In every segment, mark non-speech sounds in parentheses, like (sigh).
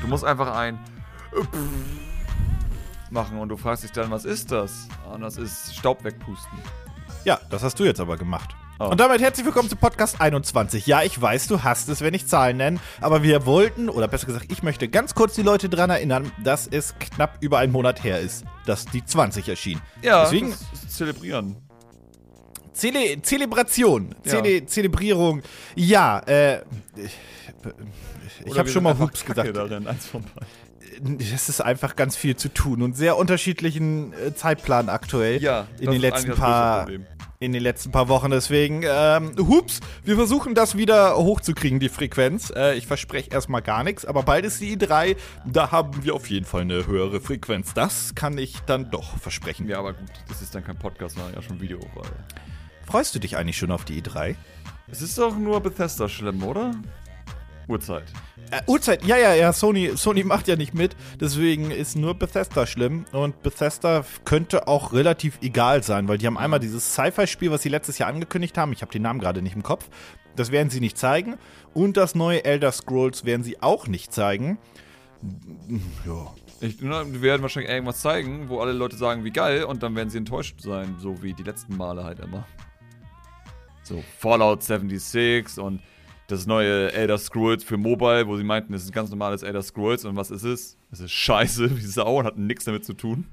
Du musst einfach ein machen und du fragst dich dann, was ist das? Und das ist Staub wegpusten. Ja, das hast du jetzt aber gemacht. Oh. Und damit herzlich willkommen zu Podcast 21. Ja, ich weiß, du hast es, wenn ich Zahlen nenne, aber wir wollten, oder besser gesagt, ich möchte ganz kurz die Leute daran erinnern, dass es knapp über einen Monat her ist, dass die 20 erschien. Ja, Deswegen das zelebrieren. Zele Zelebration, Ja. Zele Zelebrierung. Ja, äh, ich, ich habe schon mal Hups gesagt. Darin, eins von beiden. Es ist einfach ganz viel zu tun und sehr unterschiedlichen äh, Zeitplan aktuell Ja, in den letzten paar in den letzten paar Wochen. Deswegen, ähm, hups, wir versuchen das wieder hochzukriegen, die Frequenz. Äh, ich verspreche erstmal gar nichts, aber bald ist die i3. Da haben wir auf jeden Fall eine höhere Frequenz. Das kann ich dann doch versprechen. Ja, aber gut, das ist dann kein Podcast, sondern ja schon Video. Weil Freust du dich eigentlich schon auf die i3? es ist doch nur Bethesda schlimm, oder? Uhrzeit. Äh, Uhrzeit, ja, ja, ja, Sony, Sony macht ja nicht mit, deswegen ist nur Bethesda schlimm und Bethesda könnte auch relativ egal sein, weil die haben einmal dieses Sci-Fi-Spiel, was sie letztes Jahr angekündigt haben, ich habe den Namen gerade nicht im Kopf, das werden sie nicht zeigen und das neue Elder Scrolls werden sie auch nicht zeigen. Ja. Ich, na, die werden wahrscheinlich irgendwas zeigen, wo alle Leute sagen, wie geil, und dann werden sie enttäuscht sein, so wie die letzten Male halt immer. So, Fallout 76 und das neue Elder Scrolls für Mobile, wo sie meinten, es ist ein ganz normales Elder Scrolls und was ist es? Es ist scheiße (laughs) wie Sau und hat nichts damit zu tun.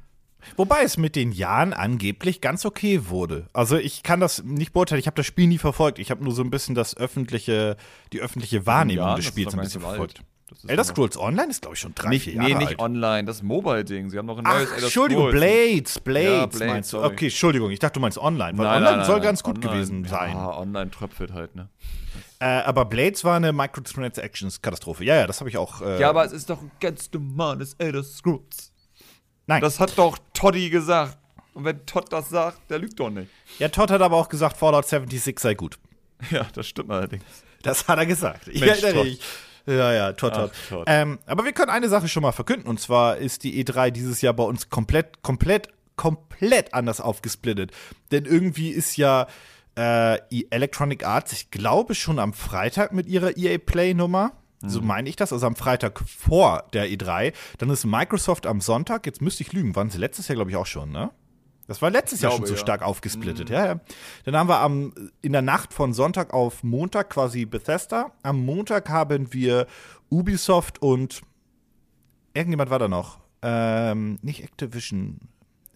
Wobei es mit den Jahren angeblich ganz okay wurde. Also ich kann das nicht beurteilen, ich habe das Spiel nie verfolgt, ich habe nur so ein bisschen das öffentliche, die öffentliche Wahrnehmung Ja, des Spiels ein bisschen so alt. Das ist Elder Scrolls Online ist glaube ich schon drei, Nicht, vier Jahre nee, nicht alt. online, das Mobile-Ding. Sie haben noch ein Ach, neues Elder Entschuldigung, Scrolls. Blades, Blades, Ja, Blades, meinst du? sorry. Okay, Entschuldigung, ich dachte, du meinst online, weil Nein, online nein, nein, soll nein, ganz gut online, gewesen sein. Ja, online tröpfelt halt, ne? Äh, aber Blades war eine Microtransactions-Katastrophe. Ja, ja, das habe ich auch. Äh, Ja, aber es ist doch ein ganz normales Elder Scrolls. nein. Das hat doch Toddy gesagt. Und wenn Todd das sagt, der lügt doch nicht. ja, Todd hat aber auch gesagt, Fallout 76 sei gut. Ja, das stimmt allerdings. Das hat er gesagt. Ich Mensch, erinnere Todd. mich. Ja, ja. Ach, Todd. Ähm, aber wir können eine Sache schon mal verkünden. Und zwar ist die E3 dieses Jahr bei uns komplett, komplett, komplett anders aufgesplittet. Denn irgendwie ist ja äh, E- Electronic Arts, ich glaube, schon am Freitag mit ihrer EA Play-Nummer. Mhm. So meine ich das, also am Freitag vor der E3. Dann ist Microsoft am Sonntag, jetzt müsste ich lügen, waren sie letztes Jahr, glaube ich, auch schon, ne? Das war letztes Jahr schon Glaube, so ja. Mhm. stark aufgesplittet, ja, ja. Dann haben wir am, in der Nacht von Sonntag auf Montag quasi Bethesda. Am Montag haben wir Ubisoft und irgendjemand war da noch. Ähm, nicht Activision.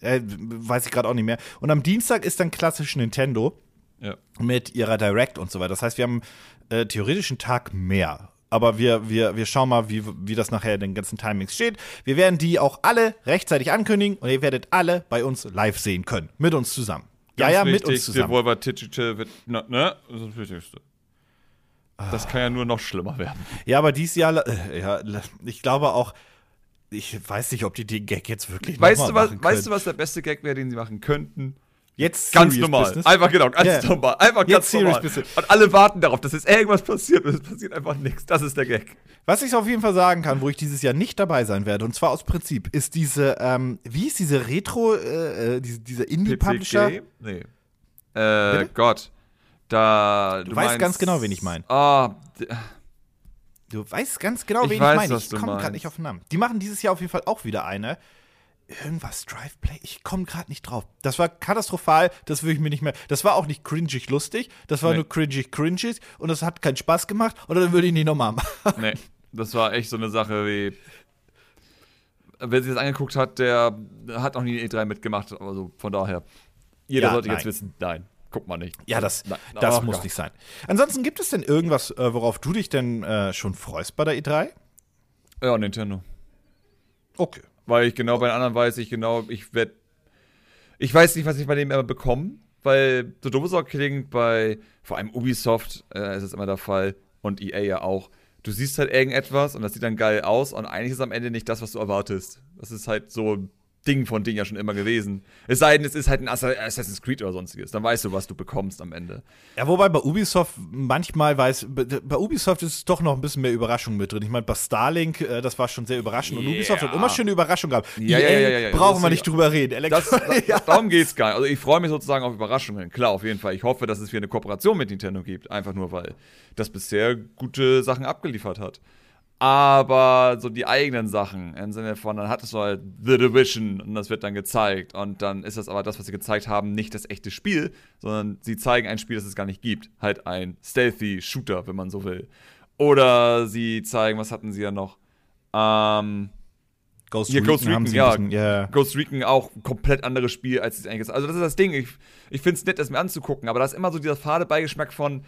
Äh, weiß ich gerade auch nicht mehr. Und am Dienstag ist dann klassisch Nintendo Ja. mit ihrer Direct und so weiter. Das heißt, wir haben äh, theoretisch einen Tag mehr. Aber wir, wir, wir schauen mal, wie, wie das nachher in den ganzen Timings steht. Wir werden die auch alle rechtzeitig ankündigen und ihr werdet alle bei uns live sehen können. Mit uns zusammen. ja, Ganz ja, mit wichtig, uns zusammen. Devolver Digital wird, na, ne? Das ist das Wichtigste. Das kann ja nur noch schlimmer werden. Ja, aber dieses Jahr, äh, ja, ich glaube auch, ich weiß nicht, ob die den Gag jetzt wirklich Weißt noch du, was, machen weißt können. du, was der beste Gag wäre, den sie machen könnten? Jetzt Ganz normal. Business. Einfach genau, ganz Ja. normal. Einfach Jetzt ganz serious normal. Und alle warten darauf, dass jetzt irgendwas passiert und es passiert einfach nichts. Das ist der Gag. Was ich auf jeden Fall sagen kann, wo ich dieses Jahr nicht dabei sein werde, und zwar aus Prinzip, ist diese, ähm, wie ist diese Retro, äh, äh, diese, dieser Indie-Publisher? Nee. Äh, Gott. Da, Du weißt ganz genau, wen ich mein. Ah, d- Du weißt ganz genau, Ich wen weiß, ich meine. Ich du komme gerade meinst. nicht auf den Namen. Die machen dieses Jahr auf jeden Fall auch wieder eine. Irgendwas Drive Play. Ich komme gerade nicht drauf. Das war katastrophal. Das würde ich mir nicht mehr. Das war auch nicht cringig lustig. Das war Nee. nur cringig cringig und das hat keinen Spaß gemacht. Oder dann würde ich nicht nochmal machen. (laughs) nee. Das war echt so eine Sache wie. Wer sich das angeguckt hat, der hat noch nie E3 mitgemacht. Also von daher. Jeder Ja, sollte nein. jetzt wissen, nein, guck mal nicht. Ja, das, Nein, das muss Gott. nicht sein. Ansonsten gibt es denn irgendwas, äh, worauf du dich denn äh, schon freust bei der E3? Ja, Nintendo. Okay. Weil ich genau bei den anderen weiß, ich genau, ich werde. Ich weiß nicht, was ich bei dem immer bekomme, weil so dumm es auch klingt, bei vor allem Ubisoft äh, ist es immer der Fall und EA ja auch. Du siehst halt irgendetwas und das sieht dann geil aus und eigentlich ist am Ende nicht das, was du erwartest. Das ist halt so Ding von Ding ja schon immer gewesen. Es sei denn, es ist halt ein Assassin's Creed oder sonstiges. Dann weißt du, was du bekommst am Ende. Ja, wobei bei Ubisoft manchmal weiß, bei Ubisoft ist es doch noch ein bisschen mehr Überraschung mit drin. Ich meine, bei Starlink, äh, das war schon sehr überraschend. Und Ubisoft hat immer schöne Überraschungen gehabt. Ja, ja, ja, ja, ja. Brauchen wir nicht drüber reden. Elektro Das, (laughs) das, darum geht's gar nicht. Also ich freue mich sozusagen auf Überraschungen. Klar, auf jeden Fall. Ich hoffe, dass es wieder eine Kooperation mit Nintendo gibt. Einfach nur, weil das bisher gute Sachen abgeliefert hat. Aber so die eigenen Sachen, im Sinne von, dann hattest du halt The Division und das wird dann gezeigt. Und dann ist das aber das, was sie gezeigt haben, nicht das echte Spiel, sondern sie zeigen ein Spiel, das es gar nicht gibt. Halt ein Stealthy Shooter, wenn man so will. Oder sie zeigen, was hatten sie ja noch? Ähm. Ghost Hier, Ghost Recon, ja. bisschen- ja. Ghost Recon auch ein komplett anderes Spiel, als es eigentlich ist. Also, das ist das Ding. Ich, ich finde es nett, das mir anzugucken, aber da ist immer so dieser fade Beigeschmack von,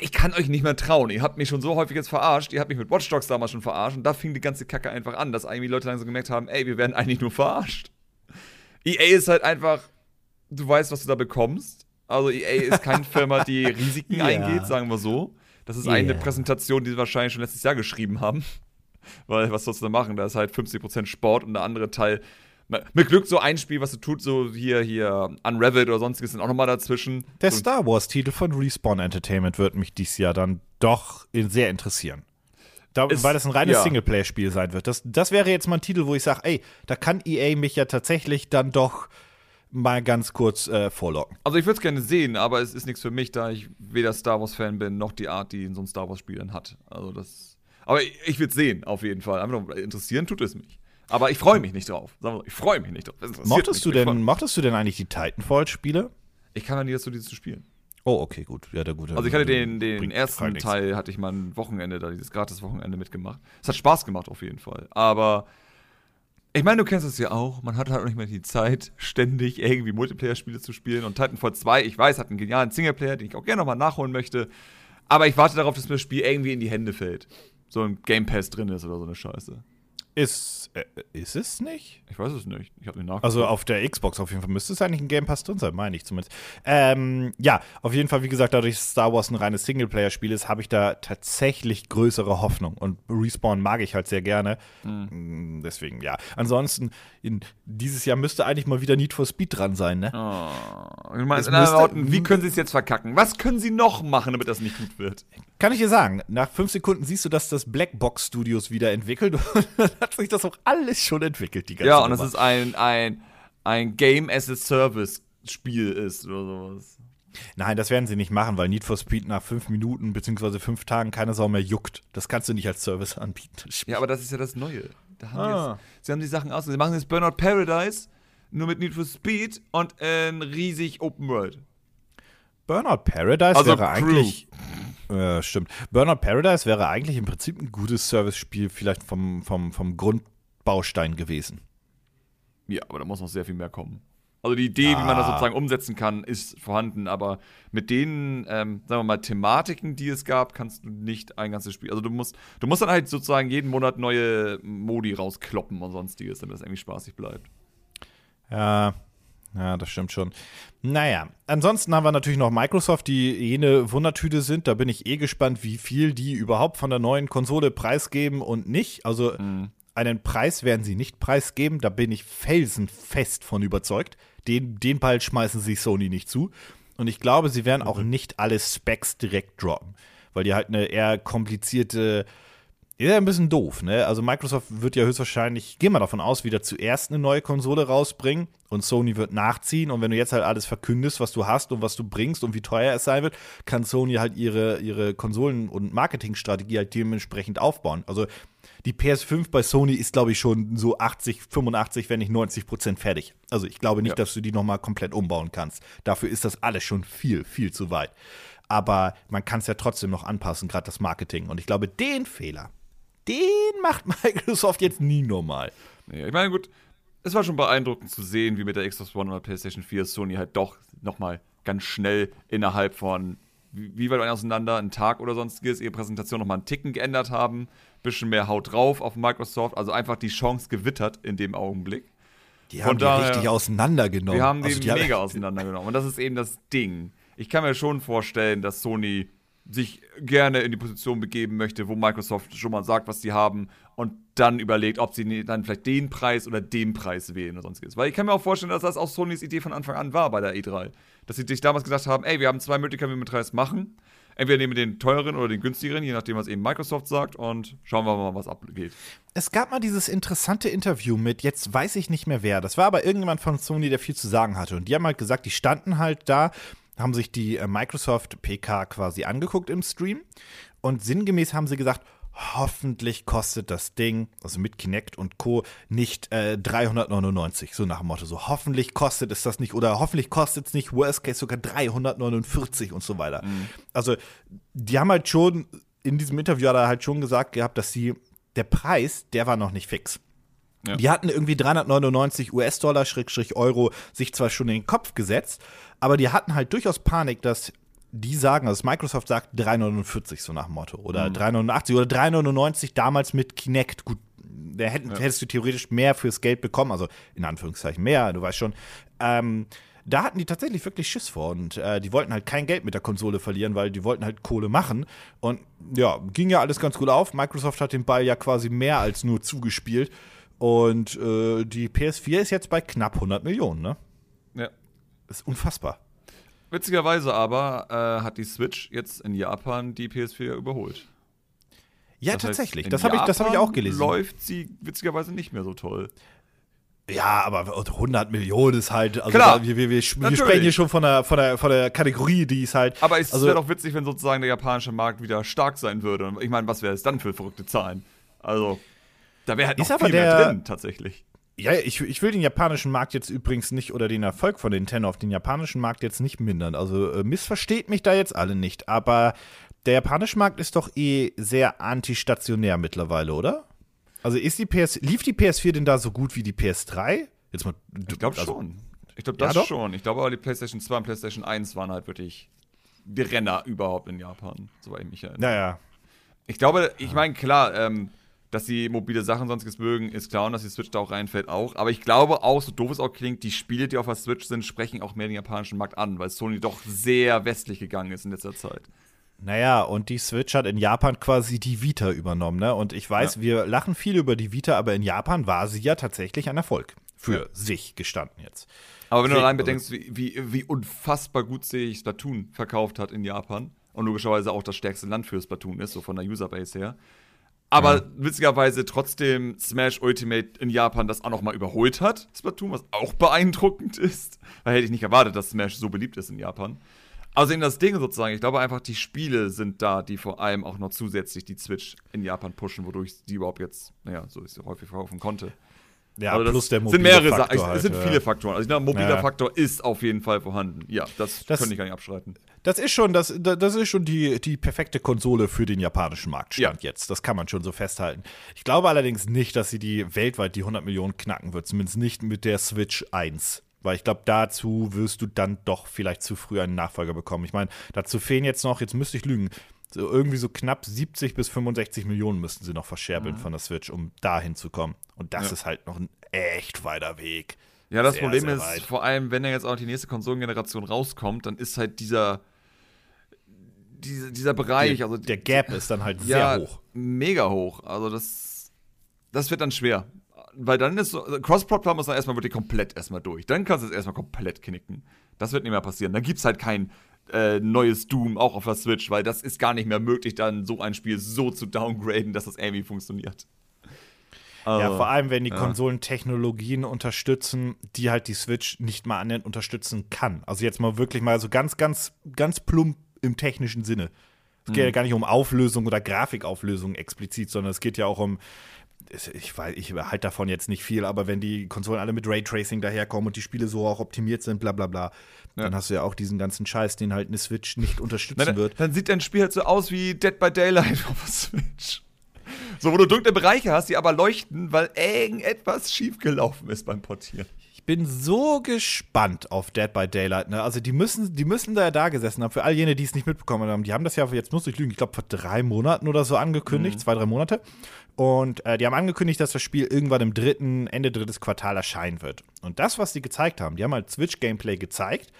ich kann euch nicht mehr trauen. Ihr habt mich schon so häufig jetzt verarscht. Ihr habt mich mit Watch Dogs damals schon verarscht. Und da fing die ganze Kacke einfach an, dass irgendwie Leute langsam gemerkt haben, ey, wir werden eigentlich nur verarscht. EA ist halt einfach, du weißt, was du da bekommst. Also EA ist keine (laughs) Firma, die Risiken Ja. eingeht, sagen wir so. Das ist Ja. eine Präsentation, die sie wahrscheinlich schon letztes Jahr geschrieben haben. (laughs) Weil, was sollst du da machen? Da ist halt 50% Sport und der andere Teil. Mit Glück so ein Spiel, was du tut, so hier, hier, Unraveled oder sonstiges sind auch nochmal dazwischen. Der so, Star Wars-Titel von Respawn Entertainment wird mich dieses Jahr dann doch sehr interessieren. Da, Es- weil das ein reines ja. Singleplayer-Spiel sein wird. Das, das wäre jetzt mal ein Titel, wo ich sage, ey, da kann EA mich ja tatsächlich dann doch mal ganz kurz äh, vorlocken. Also ich würde es gerne sehen, aber es ist nichts für mich, da ich weder Star Wars-Fan bin, noch die Art, die so ein Star Wars-Spiel dann hat. Also das. Aber ich, ich will es sehen, auf jeden Fall. Einfach interessieren tut es mich. Aber ich freue mich nicht drauf. Ich freue mich nicht drauf. Mochtest mich, du, denn, mochtest du denn eigentlich die Titanfall-Spiele? Ich kann ja nie dazu, dieses zu spielen. Oh, okay, gut. Ja, der gute. Also ich hatte den, den ersten. Teil, hatte ich mal ein Wochenende, da dieses Gratis-Wochenende mitgemacht. Es hat Spaß gemacht auf jeden Fall. Aber ich meine, du kennst es ja auch, man hat halt auch nicht mehr die Zeit, ständig irgendwie Multiplayer-Spiele zu spielen. Und Titanfall 2, ich weiß, hat einen genialen Singleplayer, den ich auch gerne nochmal nachholen möchte. Aber ich warte darauf, dass mir das Spiel irgendwie in die Hände fällt. So ein Game Pass drin ist oder so eine Scheiße. Ist, äh, ist es nicht? Ich weiß es nicht. Ich habe den nachgeguckt. Also auf der Xbox auf jeden Fall müsste es eigentlich ein Game Pass drin sein, meine ich zumindest. Ähm, ja, auf jeden Fall, wie gesagt, dadurch, dass Star Wars ein reines Singleplayer-Spiel ist, habe ich da tatsächlich größere Hoffnung. Und Respawn mag ich halt sehr gerne. Mm, Deswegen, ja. Ansonsten, in, dieses Jahr müsste eigentlich mal wieder Need for Speed dran sein, ne? Oh, ich meine, Worten, wie können sie es jetzt verkacken? Was können sie noch machen, damit das nicht gut wird? Kann ich dir sagen, nach fünf Sekunden siehst du, dass das Blackbox Studios wieder entwickelt (laughs) und hat sich das auch alles schon entwickelt, die ganze Ja, und es ist ein, ein, ein Game as a Service Spiel ist oder sowas. Nein, das werden sie nicht machen, weil Need for Speed nach fünf Minuten bzw. fünf Tagen keine Sau mehr juckt. Das kannst du nicht als Service anbieten. Ja, aber das ist ja das Neue. Da haben Ah. jetzt, sie haben die Sachen aus. Sie machen jetzt Burnout Paradise nur mit Need for Speed und in riesig Open World. Burnout Paradise Also wäre Crew. eigentlich. Äh, stimmt. Burnout Paradise wäre eigentlich im Prinzip ein gutes Service-Spiel, vielleicht vom, vom, vom Grundbaustein gewesen. Ja, aber da muss noch sehr viel mehr kommen. Also die Idee, wie man das Ah. sozusagen umsetzen kann, ist vorhanden, aber mit den, ähm, sagen wir mal, Thematiken, die es gab, kannst du nicht ein ganzes Spiel. Also du musst, du musst dann halt sozusagen jeden Monat neue Modi rauskloppen und sonstiges, damit das irgendwie spaßig bleibt. Ja, ja, das stimmt schon. Naja, ansonsten haben wir natürlich noch Microsoft, die jene Wundertüte sind. Da bin ich eh gespannt, wie viel die überhaupt von der neuen Konsole preisgeben und nicht. Also einen Preis werden sie nicht preisgeben, da bin ich felsenfest von überzeugt. Den, den Ball schmeißen sie Sony nicht zu. Und ich glaube, sie werden auch nicht alle Specs direkt droppen, weil die halt eine eher komplizierte ist ja ein bisschen doof, ne? Also Microsoft wird ja höchstwahrscheinlich, gehen wir davon aus, wieder zuerst eine neue Konsole rausbringen und Sony wird nachziehen. Und wenn du jetzt halt alles verkündest, was du hast und was du bringst und wie teuer es sein wird, kann Sony halt ihre, ihre Konsolen- und Marketingstrategie halt dementsprechend aufbauen. Also die PS5 bei Sony ist, glaube ich, schon so 80, 85, wenn nicht 90 Prozent fertig. Also ich glaube nicht, Ja. dass du die nochmal komplett umbauen kannst. Dafür ist das alles schon viel, viel zu weit. Aber man kann es ja trotzdem noch anpassen, gerade das Marketing. Und ich glaube, den Fehler, den macht (laughs) Microsoft jetzt nie normal. Ja, ich meine, gut, es war schon beeindruckend zu sehen, wie mit der Xbox One oder PlayStation 4 Sony halt doch nochmal ganz schnell innerhalb von, wie, weit auseinander, einen Tag oder sonstiges, ihre Präsentation nochmal einen Ticken geändert haben. Bisschen mehr Haut drauf auf Microsoft, also einfach die Chance gewittert in dem Augenblick. Die haben die daher- richtig auseinandergenommen. Wir haben die Also die haben- mega auseinandergenommen. Und das ist eben das Ding. Ich kann mir schon vorstellen, dass Sony sich gerne in die Position begeben möchte, wo Microsoft schon mal sagt, was sie haben und dann überlegt, ob sie dann vielleicht den Preis oder den Preis wählen oder sonstiges. Weil ich kann mir auch vorstellen, dass das auch Sonys Idee von Anfang an war bei der E3. Dass sie sich damals gesagt haben, ey, wir haben zwei Möglichkeiten, wie wir mit Preis machen. Entweder nehmen wir den teureren oder den günstigeren, je nachdem, was eben Microsoft sagt und schauen wir mal, was abgeht. Es gab mal dieses interessante Interview mit, jetzt weiß ich nicht mehr wer, das war aber irgendjemand von Sony, der viel zu sagen hatte. Und die haben halt gesagt, die standen halt da haben sich die äh, Microsoft PK quasi angeguckt im Stream und sinngemäß haben sie gesagt, hoffentlich kostet das Ding, also mit Kinect und Co., nicht äh, 399, so nach dem Motto. So, hoffentlich kostet es das nicht oder hoffentlich kostet es nicht, worst case sogar 349 und so weiter. Mhm. Also, die haben halt schon, in diesem Interview hat er halt schon gesagt gehabt, dass sie, der Preis, der war noch nicht fix. Ja. Die hatten irgendwie 399 US-Dollar, Schrägstrich Euro, sich zwar schon in den Kopf gesetzt, aber die hatten halt durchaus Panik, dass die sagen, also Microsoft sagt 349 so nach dem Motto oder mhm. 389 oder 399 damals mit Kinect. Gut, da hätten, ja. hättest du theoretisch mehr fürs Geld bekommen, also in Anführungszeichen mehr, du weißt schon. Ähm, da hatten die tatsächlich wirklich Schiss vor und äh, die wollten halt kein Geld mit der Konsole verlieren, weil die wollten halt Kohle machen. Und ja, ging ja alles ganz gut auf. Microsoft hat den Ball ja quasi mehr als nur zugespielt. Und äh, die PS4 ist jetzt bei knapp 100 Millionen, ne? Ja. Das ist unfassbar. Witzigerweise aber äh, hat die Switch jetzt in Japan die PS4 überholt. Ja, das tatsächlich. Heißt, das habe ich, hab ich auch gelesen. Läuft sie witzigerweise nicht mehr so toll. Ja, aber 100 Millionen ist halt. Also Klar, wir, wir, wir, wir sprechen hier schon von der, von, der, von der Kategorie, die ist halt. Aber es also, wäre doch witzig, wenn sozusagen der japanische Markt wieder stark sein würde. Ich meine, was wäre es dann für verrückte Zahlen? Also, da wäre halt noch viel der, mehr drin, tatsächlich. Ja, ich, ich will den japanischen Markt jetzt übrigens nicht oder den Erfolg von Nintendo auf den japanischen Markt jetzt nicht mindern. Also äh, missversteht mich da jetzt alle nicht. Aber der japanische Markt ist doch eh sehr antistationär mittlerweile, oder? Also ist die PS, lief die PS4 denn da so gut wie die PS3? Jetzt mal, ich glaube also, schon. Ich glaube das ja, schon. Ich glaube aber die PlayStation 2 und PlayStation 1 waren halt wirklich die Renner überhaupt in Japan, soweit ich mich erinnere. Naja. Ich glaube, ich meine, klar, ähm, dass sie mobile Sachen sonst mögen, ist klar und dass die Switch da auch reinfällt auch. Aber ich glaube auch, so doof es auch klingt, die Spiele, die auf der Switch sind, sprechen auch mehr den japanischen Markt an, weil Sony doch sehr westlich gegangen ist in letzter Zeit. Naja, und die Switch hat in Japan quasi die Vita übernommen, ne? Und ich weiß, ja. wir lachen viel über die Vita, aber in Japan war sie ja tatsächlich ein Erfolg. Für ja. sich gestanden jetzt. Aber wenn du allein bedenkst, wie, wie, wie unfassbar gut sich Splatoon verkauft hat in Japan und logischerweise auch das stärkste Land für Splatoon ist, so von der Userbase her, aber ja. witzigerweise trotzdem Smash Ultimate in Japan das auch nochmal überholt hat, Splatoon, was auch beeindruckend ist. Weil hätte ich nicht erwartet, dass Smash so beliebt ist in Japan. Also in das Ding sozusagen, ich glaube einfach, die Spiele sind da, die vor allem auch noch zusätzlich die Switch in Japan pushen, wodurch die überhaupt jetzt, naja, so ist sie häufig verkaufen konnte. Ja, also plus der mobile sind mehrere Faktor. Halt, es sind viele Faktoren. Also der mobile ja. Faktor ist auf jeden Fall vorhanden. Ja, das, das könnte ich gar nicht abschreiten. Das ist schon, das, das ist schon die, die perfekte Konsole für den japanischen Markt stand ja. jetzt. Das kann man schon so festhalten. Ich glaube allerdings nicht, dass sie die weltweit die 100 Millionen knacken wird. Zumindest nicht mit der Switch 1. Weil ich glaube, dazu wirst du dann doch vielleicht zu früh einen Nachfolger bekommen. Ich meine, dazu fehlen jetzt noch, jetzt müsste ich lügen, so irgendwie so knapp 70 bis 65 Millionen müssten sie noch verscherbeln mhm. von der Switch, um dahin zu kommen. Und das ja. ist halt noch ein echt weiter Weg. Ja, das sehr, Problem sehr ist, weit. vor allem, wenn ja jetzt auch die nächste Konsolengeneration rauskommt, dann ist halt dieser, dieser, dieser Bereich, der, also der Gap ist dann halt (laughs) ja, sehr hoch. Mega hoch. Also das, das wird dann schwer. Weil dann ist so, also Cross-Plattform ist dann erstmal wirklich komplett erstmal durch. Dann kannst du es erstmal komplett knicken. Das wird nicht mehr passieren. Dann gibt es halt kein äh, neues Doom auch auf der Switch, weil das ist gar nicht mehr möglich, dann so ein Spiel so zu downgraden, dass das irgendwie funktioniert. Also, ja, vor allem, wenn die ja. Konsolen Technologien unterstützen, die halt die Switch nicht mal annähernd unterstützen kann. Also jetzt mal wirklich mal so ganz, ganz, ganz plump im technischen Sinne. Es geht mhm. ja gar nicht um Auflösung oder Grafikauflösung explizit, sondern es geht ja auch um ich weiß, ich halte davon jetzt nicht viel, aber wenn die Konsolen alle mit Raytracing daherkommen und die Spiele so auch optimiert sind, bla bla bla, ja. dann hast du ja auch diesen ganzen Scheiß, den halt eine Switch nicht unterstützen Na, wird. Dann sieht dein Spiel halt so aus wie Dead by Daylight (laughs) auf der Switch. So, wo du dunkle Bereiche hast, die aber leuchten, weil irgendetwas schiefgelaufen ist beim Portieren bin so gespannt auf Dead by Daylight. Ne? Also die müssen, die müssen da ja da gesessen haben. Für all jene, die es nicht mitbekommen haben, die haben das ja jetzt muss ich lügen, ich glaube vor drei Monaten oder so angekündigt, mhm. zwei drei Monate. Und äh, die haben angekündigt, dass das Spiel irgendwann im dritten Ende drittes Quartal erscheinen wird. Und das, was die gezeigt haben, die haben halt Switch Gameplay gezeigt.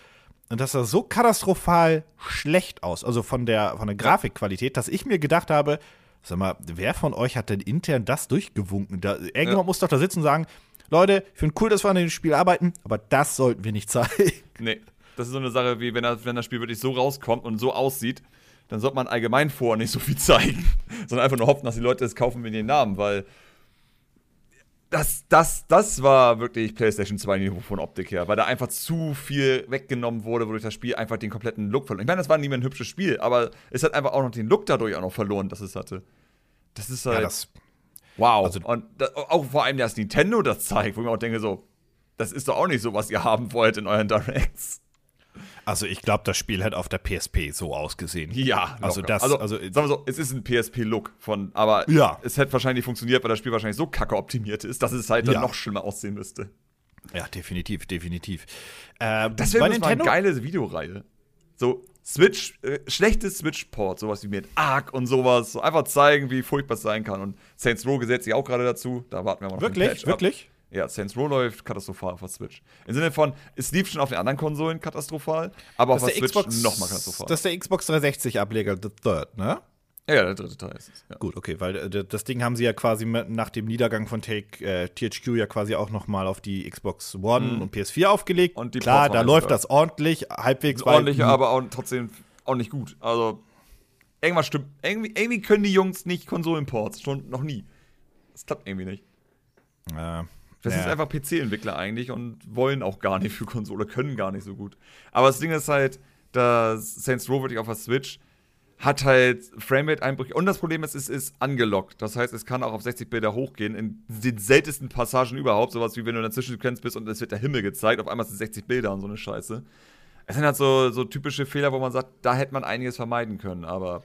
und das sah so katastrophal schlecht aus, also von der, von der Grafikqualität, dass ich mir gedacht habe, sag mal, wer von euch hat denn intern das durchgewunken? Da, irgendjemand ja. muss doch da sitzen und sagen, Leute, ich finde cool, dass wir an dem Spiel arbeiten, aber das sollten wir nicht zeigen. Nee, das ist so eine Sache, wie wenn das, wenn das Spiel wirklich so rauskommt und so aussieht, dann sollte man allgemein vor nicht so viel zeigen, (laughs) sondern einfach nur hoffen, dass die Leute es kaufen mit den Namen, weil das, das, das war wirklich PlayStation 2 Niveau von Optik her, weil da einfach zu viel weggenommen wurde, wodurch das Spiel einfach den kompletten Look verloren. Ich meine, das war nie mehr ein hübsches Spiel, aber es hat einfach auch noch den Look dadurch auch noch verloren, das es hatte. Das ist halt. Ja, das, wow. Also, Und das, auch vor allem, dass Nintendo das zeigt, wo ich mir auch denke, so, das ist doch auch nicht so, was ihr haben wollt in euren Directs. Also ich glaube, das Spiel hat auf der PSP so ausgesehen. Ja, also das, also, also sagen wir so, es ist ein PSP-Look von, aber ja. es hätte wahrscheinlich funktioniert, weil das Spiel wahrscheinlich so kacke optimiert ist, dass es halt dann ja. noch schlimmer aussehen müsste. Ja, definitiv, definitiv. Äh, das wäre mal eine geile Videoreihe. So Switch, äh, schlechtes Switch-Port, sowas wie mit Arc und sowas. So einfach zeigen, wie furchtbar es sein kann. Und Saints Row gesetzt sich auch gerade dazu. Da warten wir mal noch Wirklich? Wirklich? Ab. Ja, Saints Row läuft katastrophal auf der Switch. Im Sinne von, es lief schon auf den anderen Konsolen katastrophal, aber das auf der, der Switch nochmal katastrophal. Das ist der Xbox 360-Ableger, The Third, ne? Ja, der dritte Teil ist es. Ja. Gut, okay, weil äh, das Ding haben sie ja quasi nach dem Niedergang von Take, äh, THQ ja quasi auch noch mal auf die Xbox One mhm. und PS4 aufgelegt. Und Klar, da läuft das ordentlich, halbwegs. Ordentlich, aber auch trotzdem auch nicht gut. Also, irgendwas stimmt. Irgendwie, irgendwie können die Jungs nicht Konsolenports. Schon noch nie. Das klappt irgendwie nicht. Ja. Das ja. ist einfach PC-Entwickler eigentlich und wollen auch gar nicht für Konsole, können gar nicht so gut. Aber das Ding ist halt, dass Saints Row wirklich auf der Switch hat halt Framerate-Einbrüche. Und das Problem ist, es ist angelockt. Das heißt, es kann auch auf 60 Bilder hochgehen. In den seltensten Passagen überhaupt. Sowas wie wenn du in der Zwischensequenz bist und es wird der Himmel gezeigt. Auf einmal sind es 60 Bilder und so eine Scheiße. Es sind halt so, so typische Fehler, wo man sagt, da hätte man einiges vermeiden können. Aber.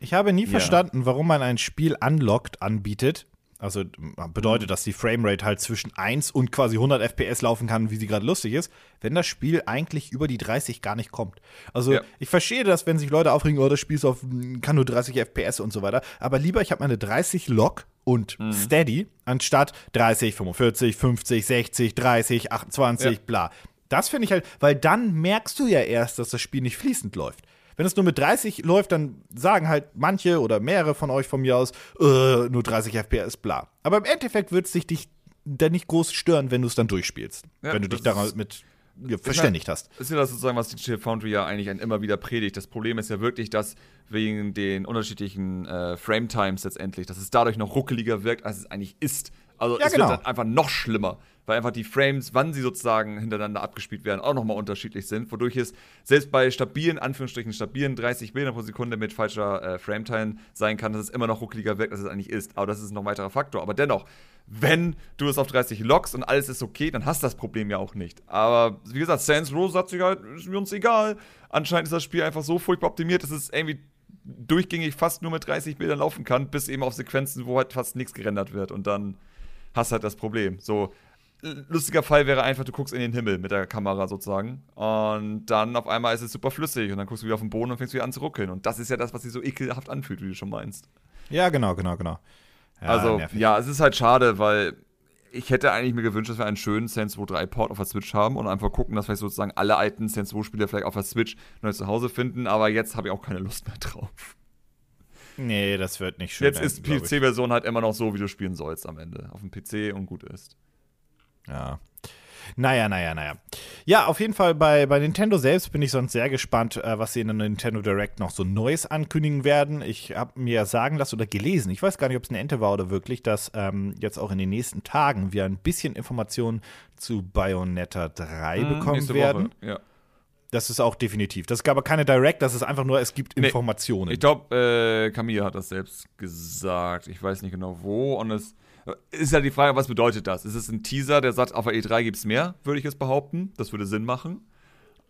Ich habe nie ja. verstanden, warum man ein Spiel unlocked anbietet, also bedeutet, dass die Framerate halt zwischen 1 und quasi 100 FPS laufen kann, wie sie gerade lustig ist, wenn das Spiel eigentlich über die 30 gar nicht kommt. Also ja. ich verstehe das, wenn sich Leute aufregen, oh, das Spiel ist auf, kann nur 30 FPS und so weiter. Aber lieber, ich habe meine 30 Lock und mhm. Steady, anstatt 30, 45, 50, 60, 30, 28, ja. bla. Das finde ich halt, weil dann merkst du ja erst, dass das Spiel nicht fließend läuft. Wenn es nur mit 30 läuft, dann sagen halt manche oder mehrere von euch von mir aus, äh, nur 30 FPS, bla. Aber im Endeffekt wird es dich dann nicht groß stören, wenn du es dann durchspielst. Ja, wenn du dich daran mit ja, verständigt hast. Ist ja das sozusagen, was die Foundry ja eigentlich immer wieder predigt. Das Problem ist ja wirklich, dass wegen den unterschiedlichen äh, Frame Times letztendlich, dass es dadurch noch ruckeliger wirkt, als es eigentlich ist. Also ja, es genau. wird dann einfach noch schlimmer weil einfach die Frames, wann sie sozusagen hintereinander abgespielt werden, auch nochmal unterschiedlich sind, wodurch es selbst bei stabilen, Anführungsstrichen stabilen 30 Bildern pro Sekunde mit falscher äh, Frametime sein kann, dass es immer noch ruckeliger wirkt, als es eigentlich ist. Aber das ist noch ein weiterer Faktor. Aber dennoch, wenn du es auf 30 lockst und alles ist okay, dann hast du das Problem ja auch nicht. Aber wie gesagt, Sans Rose sagt sich halt, ist mir uns egal. Anscheinend ist das Spiel einfach so furchtbar optimiert, dass es irgendwie durchgängig fast nur mit 30 Bildern laufen kann, bis eben auf Sequenzen, wo halt fast nichts gerendert wird. Und dann hast du halt das Problem. So, lustiger Fall wäre einfach, du guckst in den Himmel mit der Kamera sozusagen und dann auf einmal ist es super flüssig und dann guckst du wieder auf den Boden und fängst wieder an zu ruckeln. Und das ist ja das, was sich so ekelhaft anfühlt, wie du schon meinst. Ja, genau, genau, genau. Ja, also, nervig. ja, es ist halt schade, weil ich hätte eigentlich mir gewünscht, dass wir einen schönen Saints Row 3 Port auf der Switch haben und einfach gucken, dass wir sozusagen alle alten Saints Row Spiele vielleicht auf der Switch neu zu Hause finden, aber jetzt habe ich auch keine Lust mehr drauf. Nee, das wird nicht schön. Jetzt ist die PC-Version halt immer noch so, wie du spielen sollst am Ende. Auf dem PC und gut ist. Ja. Naja, naja, naja. Ja, auf jeden Fall bei, bei Nintendo selbst bin ich sonst sehr gespannt, äh, was sie in der Nintendo Direct noch so Neues ankündigen werden. Ich habe mir sagen lassen oder gelesen, ich weiß gar nicht, ob es eine Ente war oder wirklich, dass ähm, jetzt auch in den nächsten Tagen wir ein bisschen Informationen zu Bayonetta 3 mhm, bekommen werden. Woche, ja. Das ist auch definitiv. Das ist aber keine Direct, das ist einfach nur, es gibt Informationen. Nee, ich glaube, äh, Camilla hat das selbst gesagt. Ich weiß nicht genau wo. Und es ist ja die Frage, was bedeutet das? Ist es ein Teaser, der sagt, auf der E3 gibt es mehr, würde ich es behaupten. Das würde Sinn machen.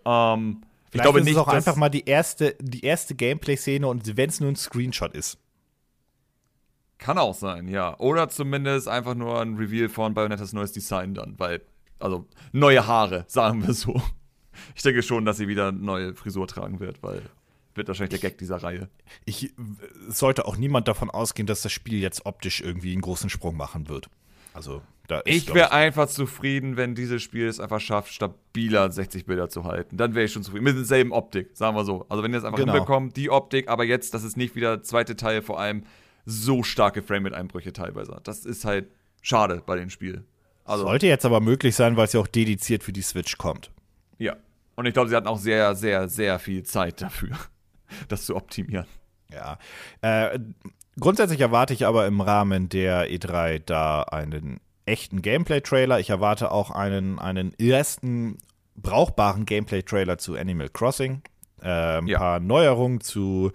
Ähm, ich glaube ist nicht, es auch einfach mal die erste, die erste Gameplay-Szene und wenn es nur ein Screenshot ist. Kann auch sein, ja. Oder zumindest einfach nur ein Reveal von Bayonettas neues Design dann, weil, also neue Haare, (laughs) sagen wir so. Ich denke schon, dass sie wieder eine neue Frisur tragen wird, weil wird wahrscheinlich der Gag dieser Reihe. Ich sollte auch niemand davon ausgehen, dass das Spiel jetzt optisch irgendwie einen großen Sprung machen wird. Also Da ist, Ich wäre einfach zufrieden, wenn dieses Spiel es einfach schafft, stabiler 60 Bilder zu halten. Dann wäre ich schon zufrieden. Mit derselben Optik, sagen wir so. Also wenn ihr es einfach Genau. hinbekommt, die Optik, aber jetzt, dass es nicht wieder der zweite Teil vor allem so starke Frame-Einbrüche teilweise hat. Das ist halt schade bei dem Spiel. Also, Sollte jetzt aber möglich sein, weil es ja auch dediziert für die Switch kommt. ja. Und ich glaube, sie hatten auch sehr, sehr, sehr viel Zeit dafür, das zu optimieren. Ja. Äh, grundsätzlich erwarte ich aber im Rahmen der E3 da einen echten Gameplay-Trailer. Ich erwarte auch einen, einen ersten brauchbaren Gameplay-Trailer zu Animal Crossing. Äh, ein Ja. paar Neuerungen zu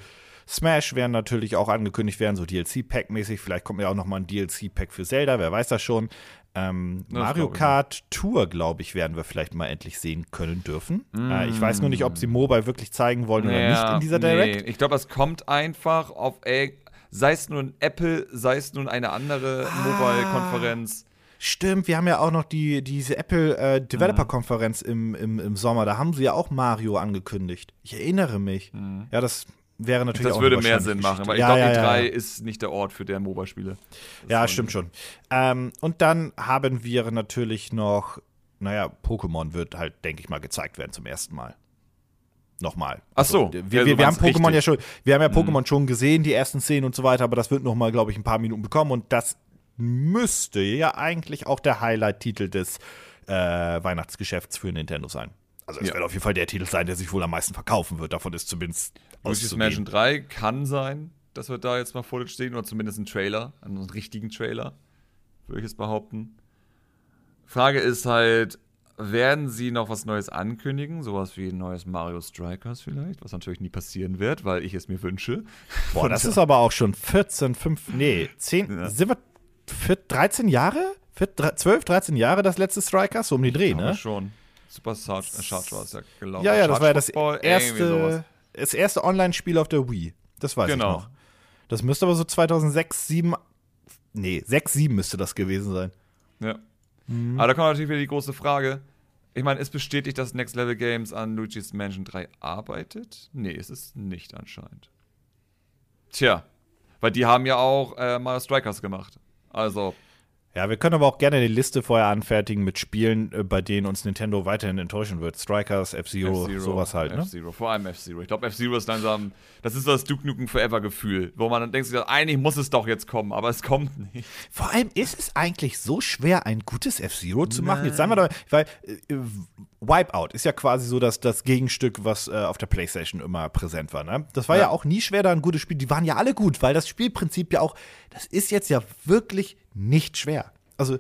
Smash werden natürlich auch angekündigt werden, so DLC-Pack-mäßig. Vielleicht kommt ja auch noch mal ein DLC-Pack für Zelda, wer weiß das schon. Ähm, Mario Kart Tour, glaube ich, werden wir vielleicht mal endlich sehen können dürfen. Mm. Äh, ich weiß nur nicht, ob sie Mobile wirklich zeigen wollen oder nicht in dieser Direct. Nee. Ich glaube, das kommt einfach auf, ey, sei es nun Apple, sei es nun eine andere Ah. Mobile-Konferenz. Stimmt, wir haben ja auch noch die, diese Apple äh, Developer-Konferenz im, im, im Sommer. Da haben sie ja auch Mario angekündigt. Ich erinnere mich. Ja, das wäre natürlich Das auch würde mehr Sinn machen, weil ich ja, glaube, ja, E3 ja, ist nicht der Ort für der Mobile-Spiele. Das ja, stimmt schon. Ähm, und dann haben wir natürlich noch, naja, Pokémon wird halt, denke ich mal, gezeigt werden zum ersten Mal. Nochmal. Ach so. wir, Ja, wir, wir haben Pokémon ja richtig. schon, wir haben ja Pokémon schon gesehen, die ersten Szenen und so weiter, aber das wird nochmal, glaube ich, ein paar Minuten bekommen und das müsste ja eigentlich auch der Highlight-Titel des äh, Weihnachtsgeschäfts für Nintendo sein. Also es Ja. wird auf jeden Fall der Titel sein, der sich wohl am meisten verkaufen wird. Davon ist zumindest Luigi's. Mansion 3 kann sein, dass wir da jetzt mal Footage sehen, oder zumindest einen Trailer, einen richtigen Trailer, würde ich jetzt behaupten. Frage ist halt, werden sie noch was Neues ankündigen? Sowas wie ein neues Mario Strikers vielleicht, was natürlich nie passieren wird, weil ich es mir wünsche. Boah, das ist aber auch schon 14, 5, nee, 10, Ja. sind wir für 13 Jahre? Für dre- 12, 13 Jahre das letzte Strikers? So um die Dreh, Aber ne? schon. Super Charge, äh, Charge war es ja gelaufen. Ja, ja, das war ja das Charge Football, erste, das erste Online-Spiel auf der Wii. Das weiß Genau. ich noch. Das müsste aber so 2006, 7, nee, 6, 7 müsste das gewesen sein. Ja. Mhm. Aber da kommt natürlich wieder die große Frage. Ich meine, ist bestätigt, dass Next Level Games an Luigi's Mansion 3 arbeitet? Nee, ist es nicht anscheinend. Tja, weil die haben ja auch äh, Mario Strikers gemacht. Also, Ja, wir können aber auch gerne eine Liste vorher anfertigen mit Spielen, äh, bei denen uns Nintendo weiterhin enttäuschen wird. Strikers, F-Zero, sowas halt, ne? F-Zero, vor allem F-Zero. Ich glaube, F-Zero ist langsam, das ist das Duke Nukem Forever Gefühl, wo man dann denkt, eigentlich muss es doch jetzt kommen, aber es kommt nicht. Vor allem ist es eigentlich so schwer, ein gutes F-Zero zu machen. Jetzt sagen wir doch, weil äh, Wipeout ist ja quasi so das, das Gegenstück, was äh, auf der Playstation immer präsent war. Ne? Das war ja. Ja. auch nie schwer, da ein gutes Spiel. Die waren ja alle gut, weil das Spielprinzip ja auch, das ist jetzt ja wirklich nicht schwer. Also,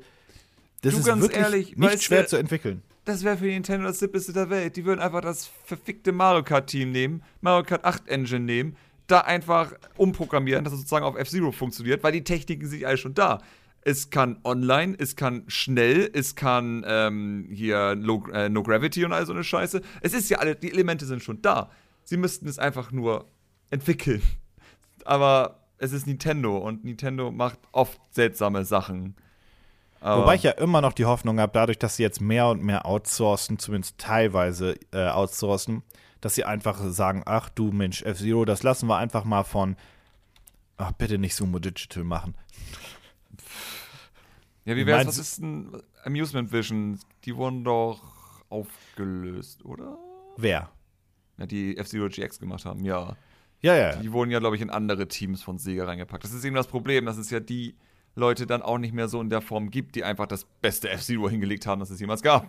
das Du, ist wirklich ehrlich, nicht schwer du- zu entwickeln. Das wäre für Nintendo das Simpelste der Welt. Die würden einfach das verfickte Mario Kart Team nehmen, Mario Kart 8 Engine nehmen, da einfach umprogrammieren, dass es sozusagen auf F-Zero funktioniert, weil die Techniken sind alle schon da. Es kann online, es kann schnell, es kann ähm, hier Low, äh, No Gravity und all so eine Scheiße. Es ist ja alle, die Elemente sind schon da. Sie müssten es einfach nur entwickeln. (laughs) Aber es ist Nintendo und Nintendo macht oft seltsame Sachen. Aber Wobei ich ja immer noch die Hoffnung habe, dadurch, dass sie jetzt mehr und mehr outsourcen, zumindest teilweise äh, outsourcen, dass sie einfach sagen, ach du Mensch, F-Zero, das lassen wir einfach mal von, ach bitte nicht Sumo Digital machen. Ja, wie wär's? Was ist ein Amusement Vision? Die wurden doch aufgelöst, oder? Wer? Ja, die F-Zero GX gemacht haben, ja. Ja, ja. Die wurden ja, glaube ich, in andere Teams von Sega reingepackt. Das ist eben das Problem, dass es ja die Leute dann auch nicht mehr so in der Form gibt, die einfach das beste F-Zero hingelegt haben, das es jemals gab.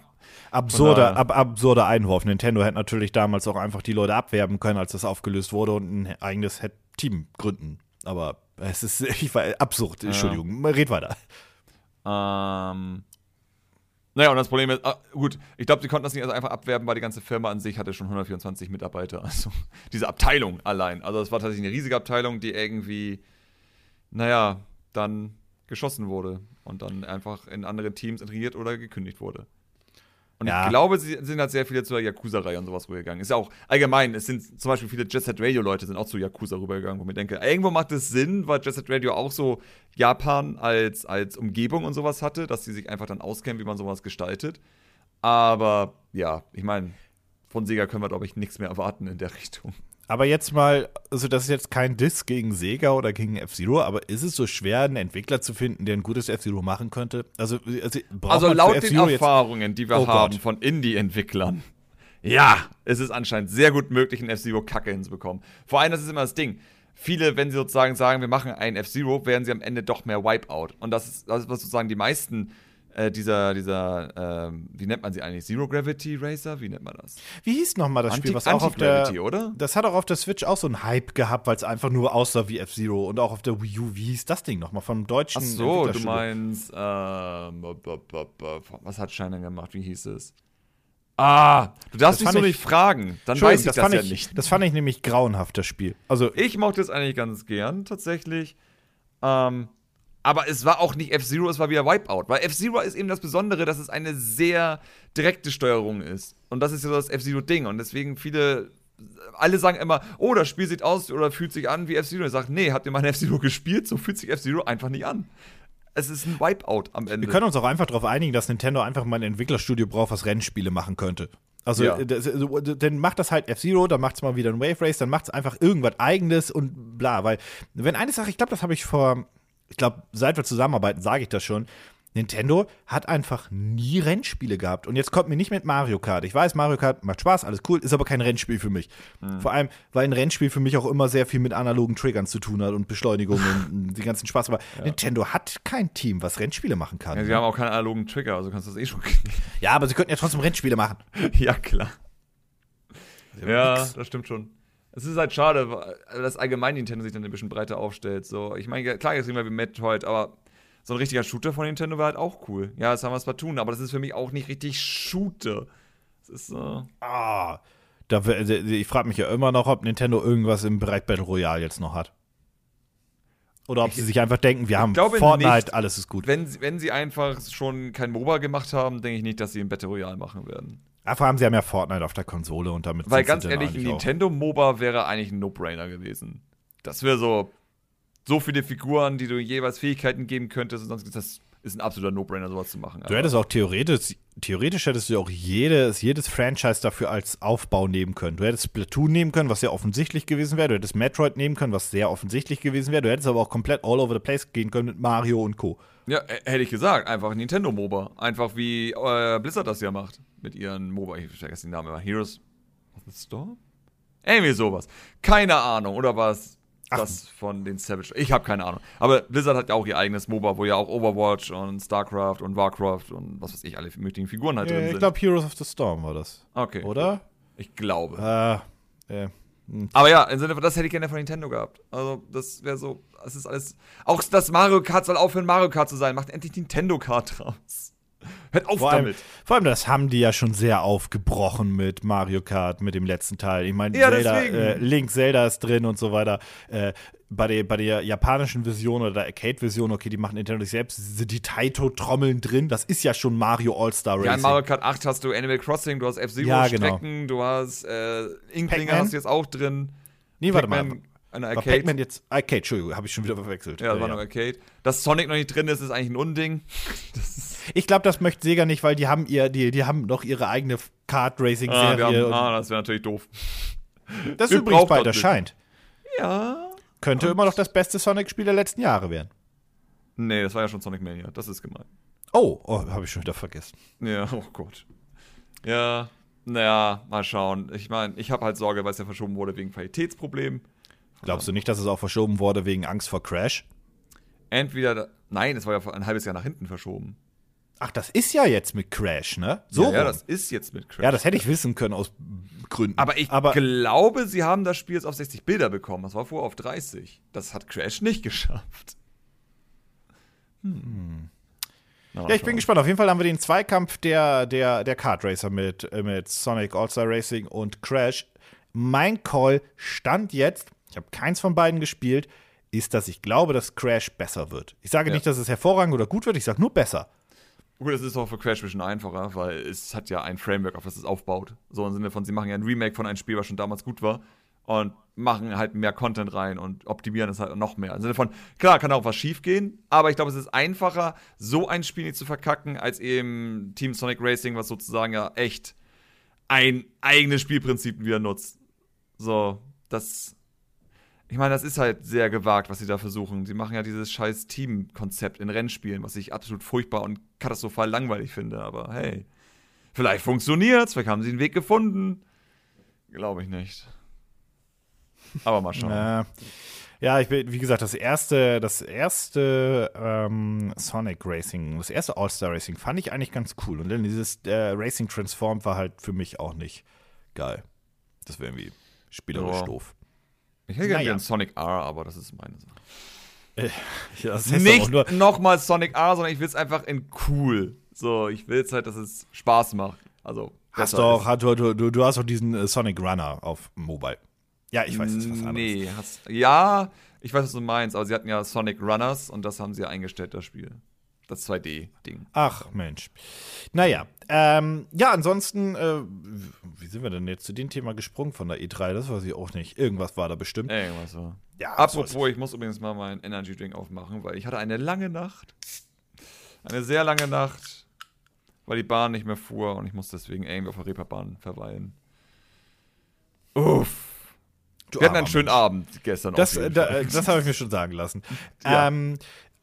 Absurder, ab, absurder Einwurf. Nintendo hätte natürlich damals auch einfach die Leute abwerben können, als das aufgelöst wurde und ein eigenes Head- Team gründen. Aber es ist (laughs) ich war, absurd, Entschuldigung. Red weiter. Ähm. Naja, und das Problem ist, ah, gut, ich glaube, sie konnten das nicht also einfach abwerben, weil die ganze Firma an sich hatte schon 124 Mitarbeiter. (laughs) Also diese Abteilung allein. Also es war tatsächlich eine riesige Abteilung, die irgendwie, naja, dann geschossen wurde und dann einfach in andere Teams integriert oder gekündigt wurde. Und Ja. ich glaube, sie sind halt sehr viele zur Yakuza-Reihe und sowas rübergegangen. Ist ja auch allgemein, es sind zum Beispiel viele Jet Set Radio-Leute sind auch zu Yakuza rübergegangen, wo ich mir denke, irgendwo macht es Sinn, weil Jet Set Radio auch so Japan als, als Umgebung und sowas hatte, dass sie sich einfach dann auskennen, wie man sowas gestaltet. Aber ja, ich meine, von Sega können wir, glaube ich, nichts mehr erwarten in der (laughs) Richtung. Aber jetzt mal, also das ist jetzt kein Diss gegen Sega oder gegen F-Zero, aber ist es so schwer, einen Entwickler zu finden, der ein gutes F-Zero machen könnte? Also, also, also laut den Erfahrungen, die wir oh haben Gott. von Indie-Entwicklern, ja, es ist anscheinend sehr gut möglich, ein F-Zero Kacke hinzubekommen. Vor allem, das ist immer das Ding. Viele, wenn sie sozusagen sagen, wir machen ein F-Zero, werden sie am Ende doch mehr Wipeout. Und das ist, das ist was sozusagen die meisten äh, dieser, dieser, äh, wie nennt man sie eigentlich? Zero Gravity Racer? Wie nennt man das? Wie hieß nochmal das Anti Spiel, was auch auf der, oder? Das hat auch auf der Switch auch so einen Hype gehabt, weil es einfach nur aussah wie F-Zero und auch auf der Wii U. Wie hieß das Ding nochmal vom deutschen? Ach so, du meinst, ähm, was hat Shiner gemacht? Wie hieß es? Ah, du darfst mich so nicht fragen. Dann weiß ich das, das ja ich, nicht. Das fand ich nämlich grauenhaft, das Spiel. Also ich mochte es eigentlich ganz gern, tatsächlich. Ähm, aber es war auch nicht F-Zero, es war wieder Wipeout. Weil F-Zero ist eben das Besondere, dass es eine sehr direkte Steuerung ist. Und das ist ja das F-Zero-Ding. Und deswegen viele, alle sagen immer, oh, das Spiel sieht aus oder fühlt sich an wie F-Zero. Ich sage, nee, habt ihr mal ein F-Zero gespielt? So fühlt sich F-Zero einfach nicht an. Es ist ein Wipeout am Ende. Wir können uns auch einfach darauf einigen, dass Nintendo einfach mal ein Entwicklerstudio braucht, was Rennspiele machen könnte. Also, ja. das, dann macht das halt F-Zero, dann macht es mal wieder ein Wave Race, dann macht es einfach irgendwas Eigenes und bla. Weil, wenn eine Sache, ich glaube, das habe ich vor ich glaube, seit wir zusammenarbeiten, sage ich das schon. Nintendo hat einfach nie Rennspiele gehabt. Und jetzt kommt mir nicht mit Mario Kart. Ich weiß, Mario Kart macht Spaß, alles cool, ist aber kein Rennspiel für mich. Mhm. Vor allem, weil ein Rennspiel für mich auch immer sehr viel mit analogen Triggern zu tun hat und Beschleunigung (laughs) und den ganzen Spaß. Aber ja. Nintendo hat kein Team, was Rennspiele machen kann. Ja, sie haben auch keinen analogen Trigger, also kannst du das eh schon. ja, aber sie könnten ja trotzdem Rennspiele machen. (laughs) ja, klar. Ja, das stimmt schon. Es ist halt schade, dass allgemein Nintendo sich dann ein bisschen breiter aufstellt. So, ich meine, klar, jetzt reden wir wie Metroid, aber so ein richtiger Shooter von Nintendo wäre halt auch cool. Ja, das haben wir es tun, aber das ist für mich auch nicht richtig Shooter. Das ist so. Äh ah. Da, ich frage mich ja immer noch, ob Nintendo irgendwas im Bereich Battle Royale jetzt noch hat. Oder ob ich, sie sich einfach denken, wir haben Fortnite, nicht. alles ist gut. Wenn, wenn sie einfach schon kein MOBA gemacht haben, denke ich nicht, dass sie ein Battle Royale machen werden. Vor allem, sie haben ja Fortnite auf der Konsole und damit Weil ganz ehrlich, ein Nintendo-MOBA wäre eigentlich ein No-Brainer gewesen. Das wäre so, so viele Figuren, die du jeweils Fähigkeiten geben könntest und sonst das ist ein absoluter No-Brainer, sowas zu machen. Du hättest auch theoretisch, theoretisch hättest du auch jedes, jedes Franchise dafür als Aufbau nehmen können. Du hättest Splatoon nehmen können, was sehr offensichtlich gewesen wäre. Du hättest Metroid nehmen können, was sehr offensichtlich gewesen wäre. Du hättest aber auch komplett all over the place gehen können mit Mario und Co. Ja, hätte ich gesagt. Einfach Nintendo MOBA. Einfach wie äh, Blizzard das ja macht. Mit ihren MOBA. Ich vergesse den Namen immer. Heroes of the Storm? Irgendwie sowas. Keine Ahnung. Oder was? Das von den Savage. Ich habe keine Ahnung. Aber Blizzard hat ja auch ihr eigenes MOBA, wo ja auch Overwatch und StarCraft und Warcraft und was weiß ich, alle möglichen Figuren halt ja, drin sind. Ich glaube, Heroes of the Storm war das. Okay. Oder? Ich glaube. Äh, äh. Aber ja, im Sinne von, das hätte ich gerne von Nintendo gehabt. Also, das wäre so, das ist alles. Auch das Mario Kart soll aufhören, Mario Kart zu sein. Macht endlich Nintendo Kart draus. (laughs) Hört auf vor damit. Allem, vor allem, das haben die ja schon sehr aufgebrochen mit Mario Kart, mit dem letzten Teil. Ich meine, ja, Zelda, äh, Link Zelda ist drin und so weiter. Äh, bei, der, bei der japanischen Version oder der Arcade-Version, okay, die machen Nintendo selbst, sind die Taito-Trommeln drin. Das ist ja schon Mario All-Star Racing. Ja, in Mario Kart 8 hast du Animal Crossing, du hast F-Zero-Strecken, ja, genau. du hast äh, Inklinger hast du jetzt auch drin. Nee, warte mal. Eine Arcade. War Pac-Man jetzt Arcade, Entschuldigung, habe ich schon wieder verwechselt. Ja, das war noch Arcade. Dass Sonic noch nicht drin ist, ist eigentlich ein Unding. (laughs) ich glaube, das möchte Sega nicht, weil die haben ihr, die, die haben noch ihre eigene Kart Racing Serie. Ah, ah das wäre natürlich doof. Das ist übrigens bald erscheint. Ja. Könnte immer noch das beste Sonic-Spiel der letzten Jahre werden. Nee, das war ja schon Sonic Mania. Das ist gemein. Oh, oh habe ich schon wieder vergessen. Ja, (laughs) oh Gott. Ja, naja, mal schauen. Ich meine, ich habe halt Sorge, weil es ja verschoben wurde wegen Qualitätsproblemen. Glaubst du nicht, dass es auch verschoben wurde wegen Angst vor Crash? Entweder, nein, es war ja ein halbes Jahr nach hinten verschoben. Ach, das ist ja jetzt mit Crash, ne? So ja, ja, das ist jetzt mit Crash. Ja, das hätte ich wissen können aus Gründen. Aber ich Aber glaube, sie haben das Spiel jetzt auf 60 Bilder bekommen. Das war vorher auf 30. Das hat Crash nicht geschafft. Hm. Na, ja, ich bin gespannt. Auf jeden Fall haben wir den Zweikampf der, der, der Kart Racer mit, äh, mit Sonic All-Star Racing und Crash. Mein Call stand jetzt, ich habe keins von beiden gespielt, ist, dass ich glaube, dass Crash besser wird. Ich sage ja. nicht, dass es hervorragend oder gut wird, ich sage nur besser. Gut, es ist auch für Crash ein bisschen einfacher, weil es hat ja ein Framework, auf das es aufbaut. So im Sinne von, sie machen ja ein Remake von einem Spiel, was schon damals gut war und machen halt mehr Content rein und optimieren es halt noch mehr. Im Sinne von, klar, kann auch was schief gehen, aber ich glaube, es ist einfacher, so ein Spiel nicht zu verkacken, als eben Team Sonic Racing, was sozusagen ja echt ein eigenes Spielprinzip wieder nutzt. So, das. Ich meine, das ist halt sehr gewagt, was sie da versuchen. Sie machen ja dieses scheiß Team-Konzept in Rennspielen, was ich absolut furchtbar und katastrophal langweilig finde. Aber hey, vielleicht funktioniert's, vielleicht haben sie einen Weg gefunden. Glaube ich nicht. Aber mal schauen. Äh, ja, ich bin, wie gesagt, das erste, das erste ähm, Sonic Racing, das erste All-Star Racing fand ich eigentlich ganz cool. Und dann dieses äh, Racing Transform war halt für mich auch nicht geil. Das wäre irgendwie spielerisch Ja. doof. Ich hätte gerne Naja. Sonic R, aber das ist meine Sache. (laughs) Ja, das heißt Nicht nur, nochmal Sonic R, sondern ich will es einfach in cool. So, ich will es halt, dass es Spaß macht. Also, hast doch, hat, du, du, du hast doch diesen äh, Sonic Runner auf Mobile. Ja, ich weiß, das ist was anderes. Nee, hast, ja, ich weiß, was du meinst, aber sie hatten ja Sonic Runners und das haben sie ja eingestellt, das Spiel. Das 2D-Ding. Ach, Mensch. Naja, ähm, ja, ansonsten, äh, wie sind wir denn jetzt zu dem Thema gesprungen von der E3? Das weiß ich auch nicht. Irgendwas war da bestimmt. Irgendwas so. Ja, Apropos, ich muss übrigens mal meinen Energy Drink aufmachen, weil ich hatte eine lange Nacht. Eine sehr lange Nacht, weil die Bahn nicht mehr fuhr und ich musste deswegen irgendwie auf der Reeperbahn verweilen. Uff. Du Wir hatten einen schönen Mensch. Abend gestern. Das, da, das habe ich mir schon sagen lassen. (laughs) Ja. Ähm,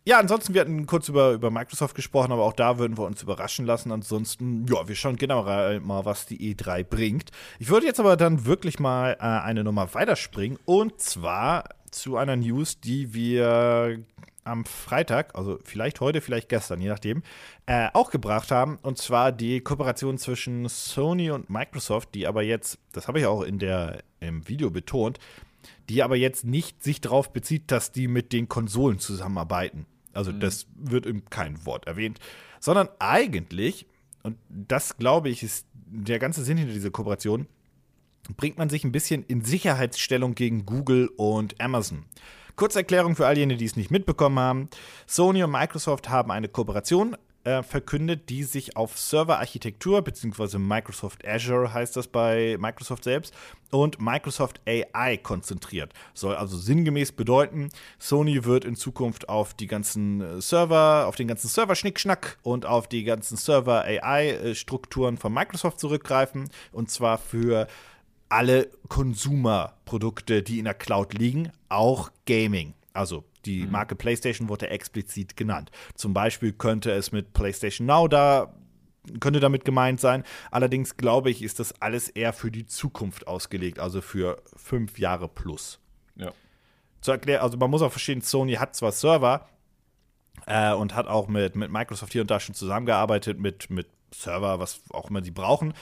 ja, ansonsten, wir hatten kurz über, über Microsoft gesprochen, aber auch da würden wir uns überraschen lassen. Ansonsten, ja, wir schauen generell mal, was die E3 bringt. Ich würde jetzt aber dann wirklich mal äh, eine Nummer weiterspringen und zwar zu einer News, die wir am Freitag, also vielleicht heute, vielleicht gestern, je nachdem, äh, auch gebracht haben. Und zwar die Kooperation zwischen Sony und Microsoft, die aber jetzt, das habe ich auch in der, im Video betont, die aber jetzt nicht sich darauf bezieht, dass die mit den Konsolen zusammenarbeiten. Also das wird in keinem Wort erwähnt, sondern eigentlich, und das glaube ich ist der ganze Sinn hinter dieser Kooperation, bringt man sich ein bisschen in Sicherheitsstellung gegen Google und Amazon. Kurzerklärung für all jene, die es nicht mitbekommen haben. Sony und Microsoft haben eine Kooperation äh, verkündet, die sich auf Serverarchitektur beziehungsweise Microsoft Azure heißt das bei Microsoft selbst und Microsoft AI konzentriert. Soll also sinngemäß bedeuten, Sony wird in Zukunft auf die ganzen äh, Server, auf den ganzen Server-Schnickschnack und auf die ganzen Server-AI-Strukturen von Microsoft zurückgreifen und zwar für alle Consumer-Produkte, die in der Cloud liegen, auch Gaming. Also die Marke PlayStation wurde explizit genannt. Zum Beispiel könnte es mit PlayStation Now da könnte damit gemeint sein. Allerdings glaube ich, ist das alles eher für die Zukunft ausgelegt, also für fünf Jahre plus. ja. Zu erklären, also man muss auch verstehen, Sony hat zwar Server äh, und hat auch mit, mit Microsoft hier und da schon zusammengearbeitet, mit, mit Server, was auch immer sie brauchen,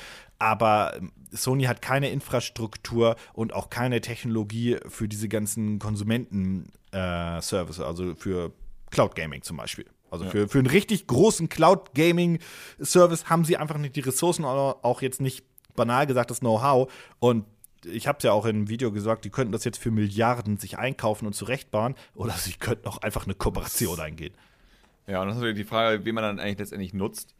aber Sony hat keine Infrastruktur und auch keine Technologie für diese ganzen Konsumenten-Services, also für Cloud Gaming zum Beispiel. Also für, für einen richtig großen Cloud Gaming-Service haben sie einfach nicht die Ressourcen, oder auch jetzt nicht banal gesagt das Know-how. Und ich habe es ja auch im Video gesagt, die könnten das jetzt für Milliarden sich einkaufen und zurechtbauen oder sie könnten auch einfach eine Kooperation eingehen. Ja, und das ist natürlich die Frage, wie man dann eigentlich letztendlich nutzt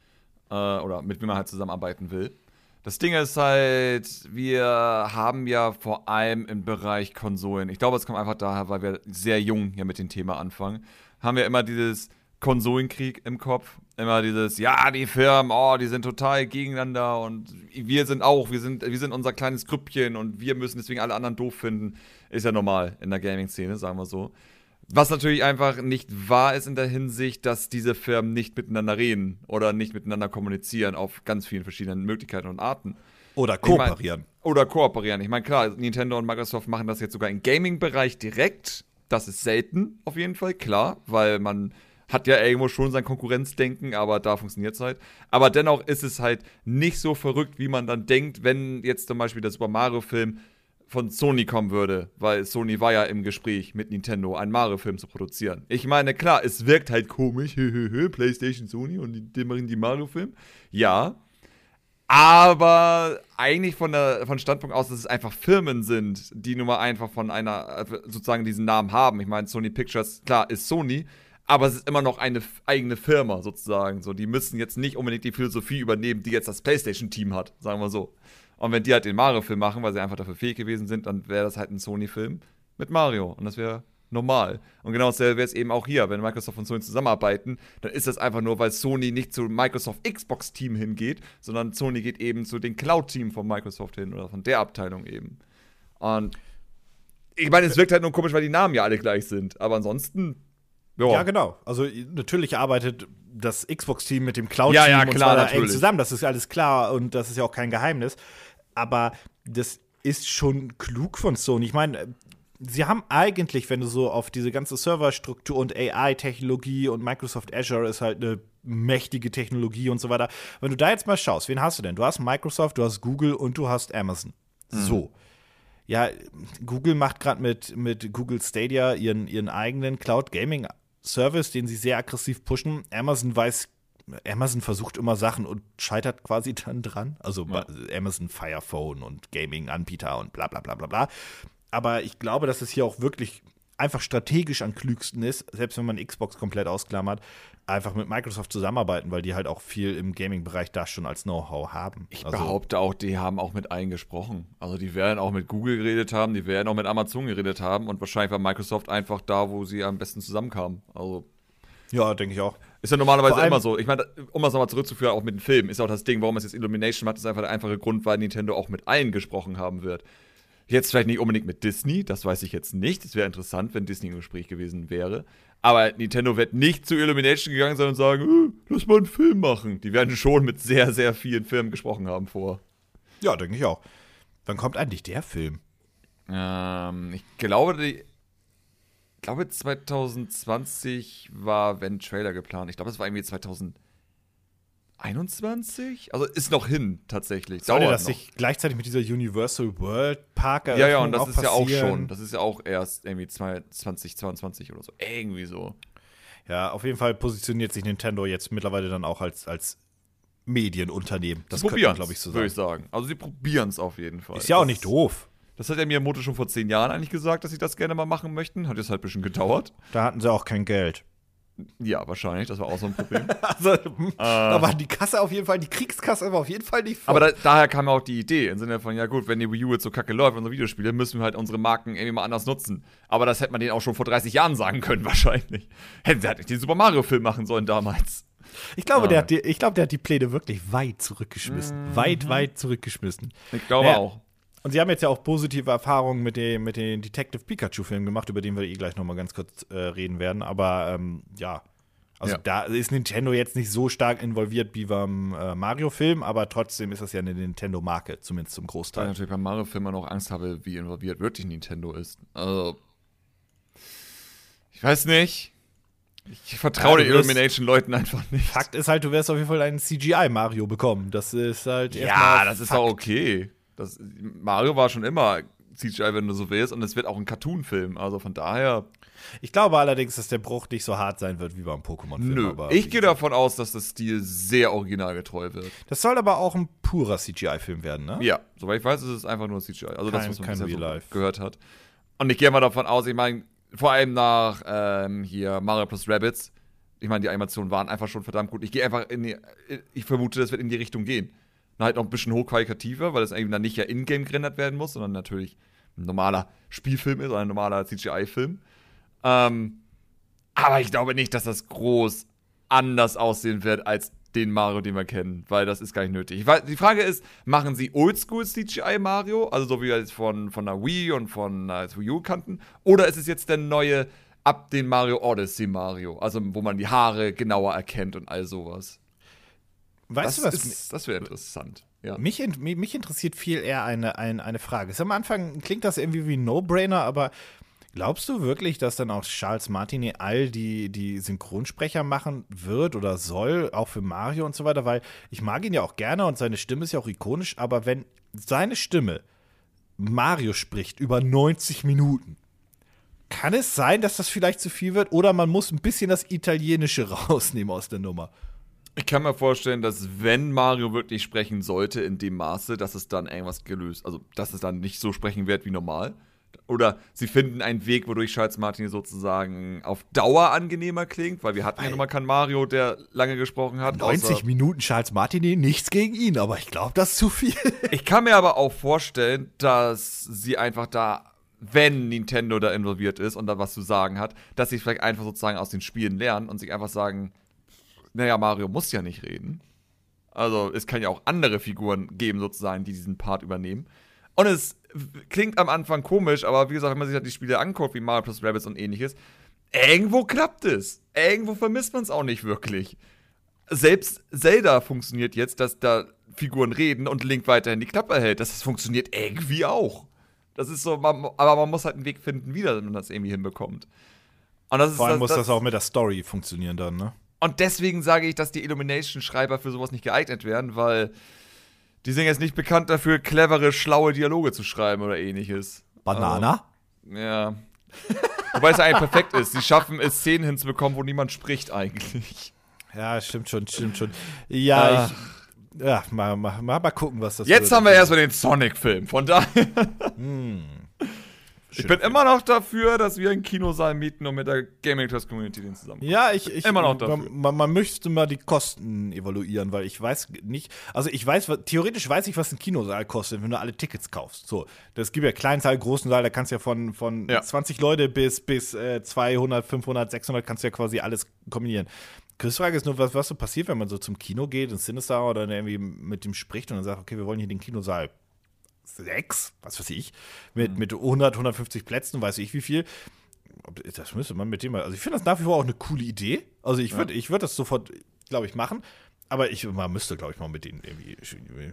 äh, oder mit wem man halt zusammenarbeiten will. Das Ding ist halt, wir haben ja vor allem im Bereich Konsolen, ich glaube, es kommt einfach daher, weil wir sehr jung hier mit dem Thema anfangen, haben wir immer dieses Konsolenkrieg im Kopf. Immer dieses, ja, die Firmen, oh, die sind total gegeneinander und wir sind auch, wir sind, wir sind unser kleines Grüppchen und wir müssen deswegen alle anderen doof finden. Ist ja normal in der Gaming-Szene, sagen wir so. Was natürlich einfach nicht wahr ist in der Hinsicht, dass diese Firmen nicht miteinander reden oder nicht miteinander kommunizieren auf ganz vielen verschiedenen Möglichkeiten und Arten. Oder Ich mein- kooperieren. Oder kooperieren. Ich meine, klar, Nintendo und Microsoft machen das jetzt sogar im Gaming-Bereich direkt. Das ist selten, auf jeden Fall, klar, weil man hat ja irgendwo schon sein Konkurrenzdenken, aber da funktioniert es halt. Aber dennoch ist es halt nicht so verrückt, wie man dann denkt, wenn jetzt zum Beispiel der Super Mario-Film von Sony kommen würde, weil Sony war ja im Gespräch mit Nintendo, einen Mario-Film zu produzieren. Ich meine, klar, es wirkt halt komisch, (laughs) PlayStation, Sony und die, die machen die Mario-Film. Ja, aber eigentlich von der von Standpunkt aus, dass es einfach Firmen sind, die nun mal einfach von einer sozusagen diesen Namen haben. Ich meine, Sony Pictures, klar, ist Sony, aber es ist immer noch eine eigene Firma sozusagen. So, die müssen jetzt nicht unbedingt die Philosophie übernehmen, die jetzt das PlayStation-Team hat, sagen wir so. Und wenn die halt den Mario-Film machen, weil sie einfach dafür fähig gewesen sind, dann wäre das halt ein Sony-Film mit Mario. Und das wäre normal. Und genau dasselbe wäre es eben auch hier. Wenn Microsoft und Sony zusammenarbeiten, dann ist das einfach nur, weil Sony nicht zu Microsoft Xbox-Team hingeht, sondern Sony geht eben zu den Cloud-Team von Microsoft hin oder von der Abteilung eben. Und ich meine, es wirkt halt nur komisch, weil die Namen ja alle gleich sind. Aber ansonsten. Ja, ja genau. Also natürlich arbeitet das Xbox-Team mit dem Cloud-Team ja, ja, klar, und zwar eng zusammen. Das ist alles klar und das ist ja auch kein Geheimnis. Aber das ist schon klug von Sony. Ich meine, sie haben eigentlich, wenn du so auf diese ganze Serverstruktur und AI-Technologie und Microsoft Azure ist halt eine mächtige Technologie und so weiter. Wenn du da jetzt mal schaust, wen hast du denn? Du hast Microsoft, du hast Google und du hast Amazon. Mhm. So. Ja, Google macht gerade mit, mit Google Stadia ihren, ihren eigenen Cloud Gaming Service, den sie sehr aggressiv pushen. Amazon weiß Amazon versucht immer Sachen und scheitert quasi (laughs) dann dran. Also ja. Amazon Fire Phone und Gaming-Anbieter und bla bla bla bla bla. Aber ich glaube, dass es hier auch wirklich einfach strategisch am klügsten ist, selbst wenn man Xbox komplett ausklammert, einfach mit Microsoft zusammenarbeiten, weil die halt auch viel im Gaming-Bereich da schon als Know-how haben. Ich also, behaupte auch, die haben auch mit allen gesprochen. Also die werden auch mit Google geredet haben, die werden auch mit Amazon geredet haben und wahrscheinlich war Microsoft einfach da, wo sie am besten zusammenkamen. Also ja, denke ich auch. Ist ja normalerweise immer so. Ich meine, um das nochmal zurückzuführen, auch mit den Filmen, ist auch das Ding, warum es jetzt Illumination macht, ist einfach der einfache Grund, weil Nintendo auch mit allen gesprochen haben wird. Jetzt vielleicht nicht unbedingt mit Disney, das weiß ich jetzt nicht. Es wäre interessant, wenn Disney im Gespräch gewesen wäre. Aber Nintendo wird nicht zu Illumination gegangen sein und sagen, äh, lass mal einen Film machen. Die werden schon mit sehr, sehr vielen Filmen gesprochen haben vor. Ja, denke ich auch. Wann kommt eigentlich der Film? Ähm, ich glaube, die, glaube 2020 war wenn Trailer geplant. Ich glaube, es war irgendwie 2000. 21? Also ist noch hin, tatsächlich. Soll das sich gleichzeitig mit dieser Universal World Park Ja, ja, und das ist passieren? ja auch schon. Das ist ja auch erst irgendwie 2022 oder so. Irgendwie so. Ja, auf jeden Fall positioniert sich Nintendo jetzt mittlerweile dann auch als, als Medienunternehmen. Das probieren, glaube ich, so sagen. Würde ich sagen. Also sie probieren es auf jeden Fall. Ist ja auch nicht doof. Das hat ja Miyamoto schon vor zehn Jahren eigentlich gesagt, dass sie das gerne mal machen möchten. Hat jetzt halt ein bisschen gedauert. Da hatten sie auch kein Geld. Ja, wahrscheinlich. Das war auch so ein Problem. (laughs) also, äh, da war die Kasse auf jeden Fall, die Kriegskasse war auf jeden Fall nicht voll. Aber da, daher kam auch die Idee, im Sinne von, ja gut, wenn die Wii U jetzt so kacke läuft, unsere Videospiele, müssen wir halt unsere Marken irgendwie mal anders nutzen. Aber das hätte man denen auch schon vor 30 Jahren sagen können, (laughs) wahrscheinlich. Hätten sie halt nicht den Super Mario-Film machen sollen damals. Ich glaube, ah. der hat die, ich glaube, der hat die Pläne wirklich weit zurückgeschmissen. Mhm. Weit, weit zurückgeschmissen. Ich glaube naja, auch. Und sie haben jetzt ja auch positive Erfahrungen mit, dem, mit den Detective Pikachu-Filmen gemacht, über den wir eh gleich nochmal ganz kurz äh, reden werden. Aber ähm, ja, also ja. da ist Nintendo jetzt nicht so stark involviert wie beim äh, Mario-Film, aber trotzdem ist das ja eine Nintendo-Marke, zumindest zum Großteil. Weil ich natürlich beim Mario-Film noch Angst habe, wie involviert wirklich Nintendo ist. Also, ich weiß nicht. Ich vertraue ja, den Illumination-Leuten einfach nicht. Fakt ist halt, du wirst auf jeden Fall einen CGI-Mario bekommen. Das ist halt Ja, das Fakt. ist auch okay. Das, Mario war schon immer CGI, wenn du so willst, und es wird auch ein Cartoon-Film. Also von daher. Ich glaube allerdings, dass der Bruch nicht so hart sein wird wie beim Pokémon-Film. Nö, ich gehe davon aus, dass das Stil sehr originalgetreu wird. Das soll aber auch ein purer CGI-Film werden, ne? Ja, soweit ich weiß, ist es einfach nur CGI. Also kein, das, was man bisher so gehört hat. Und ich gehe mal davon aus, ich meine, vor allem nach ähm, hier Mario plus Rabbits, ich meine, die Animationen waren einfach schon verdammt gut. Ich gehe einfach in die, ich vermute, das wird in die Richtung gehen. Halt noch ein bisschen hochqualitativer, weil das irgendwie dann nicht ja in-game gerendert werden muss, sondern natürlich ein normaler Spielfilm ist oder ein normaler CGI-Film. Ähm, aber ich glaube nicht, dass das groß anders aussehen wird als den Mario, den wir kennen, weil das ist gar nicht nötig. Weiß, die Frage ist, machen sie Oldschool CGI Mario, also so wie wir es von, von der Wii und von der Wii U kannten, oder ist es jetzt der neue ab den Mario Odyssey Mario, also wo man die Haare genauer erkennt und all sowas? Weißt das du was? Ist, das wäre interessant. Ja. Mich, mich interessiert viel eher eine, eine, eine Frage. Am Anfang klingt das irgendwie wie ein No-Brainer, aber glaubst du wirklich, dass dann auch Charles Martinet all die, die Synchronsprecher machen wird oder soll, auch für Mario und so weiter? Weil ich mag ihn ja auch gerne und seine Stimme ist ja auch ikonisch, aber wenn seine Stimme Mario spricht über 90 Minuten, kann es sein, dass das vielleicht zu viel wird oder man muss ein bisschen das Italienische (laughs) rausnehmen aus der Nummer? Ich kann mir vorstellen, dass wenn Mario wirklich sprechen sollte in dem Maße, dass es dann irgendwas gelöst, also dass es dann nicht so sprechen wird wie normal. Oder sie finden einen Weg, wodurch Charles Martin sozusagen auf Dauer angenehmer klingt, weil wir hatten ja nun mal keinen Mario, der lange gesprochen hat. 90 Minuten Charles Martinet, nichts gegen ihn, aber ich glaube, das ist zu viel. (laughs) ich kann mir aber auch vorstellen, dass sie einfach da wenn Nintendo da involviert ist und da was zu sagen hat, dass sie vielleicht einfach sozusagen aus den Spielen lernen und sich einfach sagen, naja, Mario muss ja nicht reden. Also es kann ja auch andere Figuren geben, sozusagen, die diesen Part übernehmen. Und es klingt am Anfang komisch, aber wie gesagt, wenn man sich halt die Spiele anguckt, wie Mario plus Rabbids und ähnliches, irgendwo klappt es. Irgendwo vermisst man es auch nicht wirklich. Selbst Zelda funktioniert jetzt, dass da Figuren reden und Link weiterhin die Klappe hält. Das funktioniert irgendwie auch. Das ist so, man, aber man muss halt einen Weg finden, wie man das irgendwie hinbekommt. Vor allem das, muss das, das auch mit der Story funktionieren dann, ne? Und deswegen sage ich, dass die Illumination-Schreiber für sowas nicht geeignet werden, weil die sind jetzt nicht bekannt dafür, clevere, schlaue Dialoge zu schreiben oder ähnliches. Banana? Also, ja. (laughs) Wobei es eigentlich perfekt ist. Sie schaffen es, Szenen hinzubekommen, wo niemand spricht eigentlich. Ja, stimmt schon, stimmt schon. Ja, Ach. ich. Ja, mal, mal, mal, mal gucken, was das Jetzt wird. haben wir erstmal den Sonic-Film, von daher. Hm. Ich bin immer noch dafür, dass wir einen Kinosaal mieten und mit der Gaming Tours Community den zusammen. Ja, ich, ich immer noch dafür. Man, man, möchte mal die Kosten evaluieren, weil ich weiß nicht, also ich weiß, theoretisch weiß ich, was ein Kinosaal kostet, wenn du alle Tickets kaufst. So, das gibt ja kleinen Saal, großen Saal, da kannst du ja von, von ja. 20 Leute bis, bis äh, 200, 500, 600 kannst du ja quasi alles kombinieren. Frage ist nur, was, was so passiert, wenn man so zum Kino geht, ins Sinister oder irgendwie mit dem spricht und dann sagt, okay, wir wollen hier den Kinosaal sechs, was weiß ich, mit, mhm. mit 100, 150 Plätzen, weiß ich wie viel. Das müsste man mit dem mal. Also, ich finde das nach wie vor auch eine coole Idee. Also, ich würde ja. würd das sofort, glaube ich, machen. Aber ich, man müsste, glaube ich, mal mit denen irgendwie,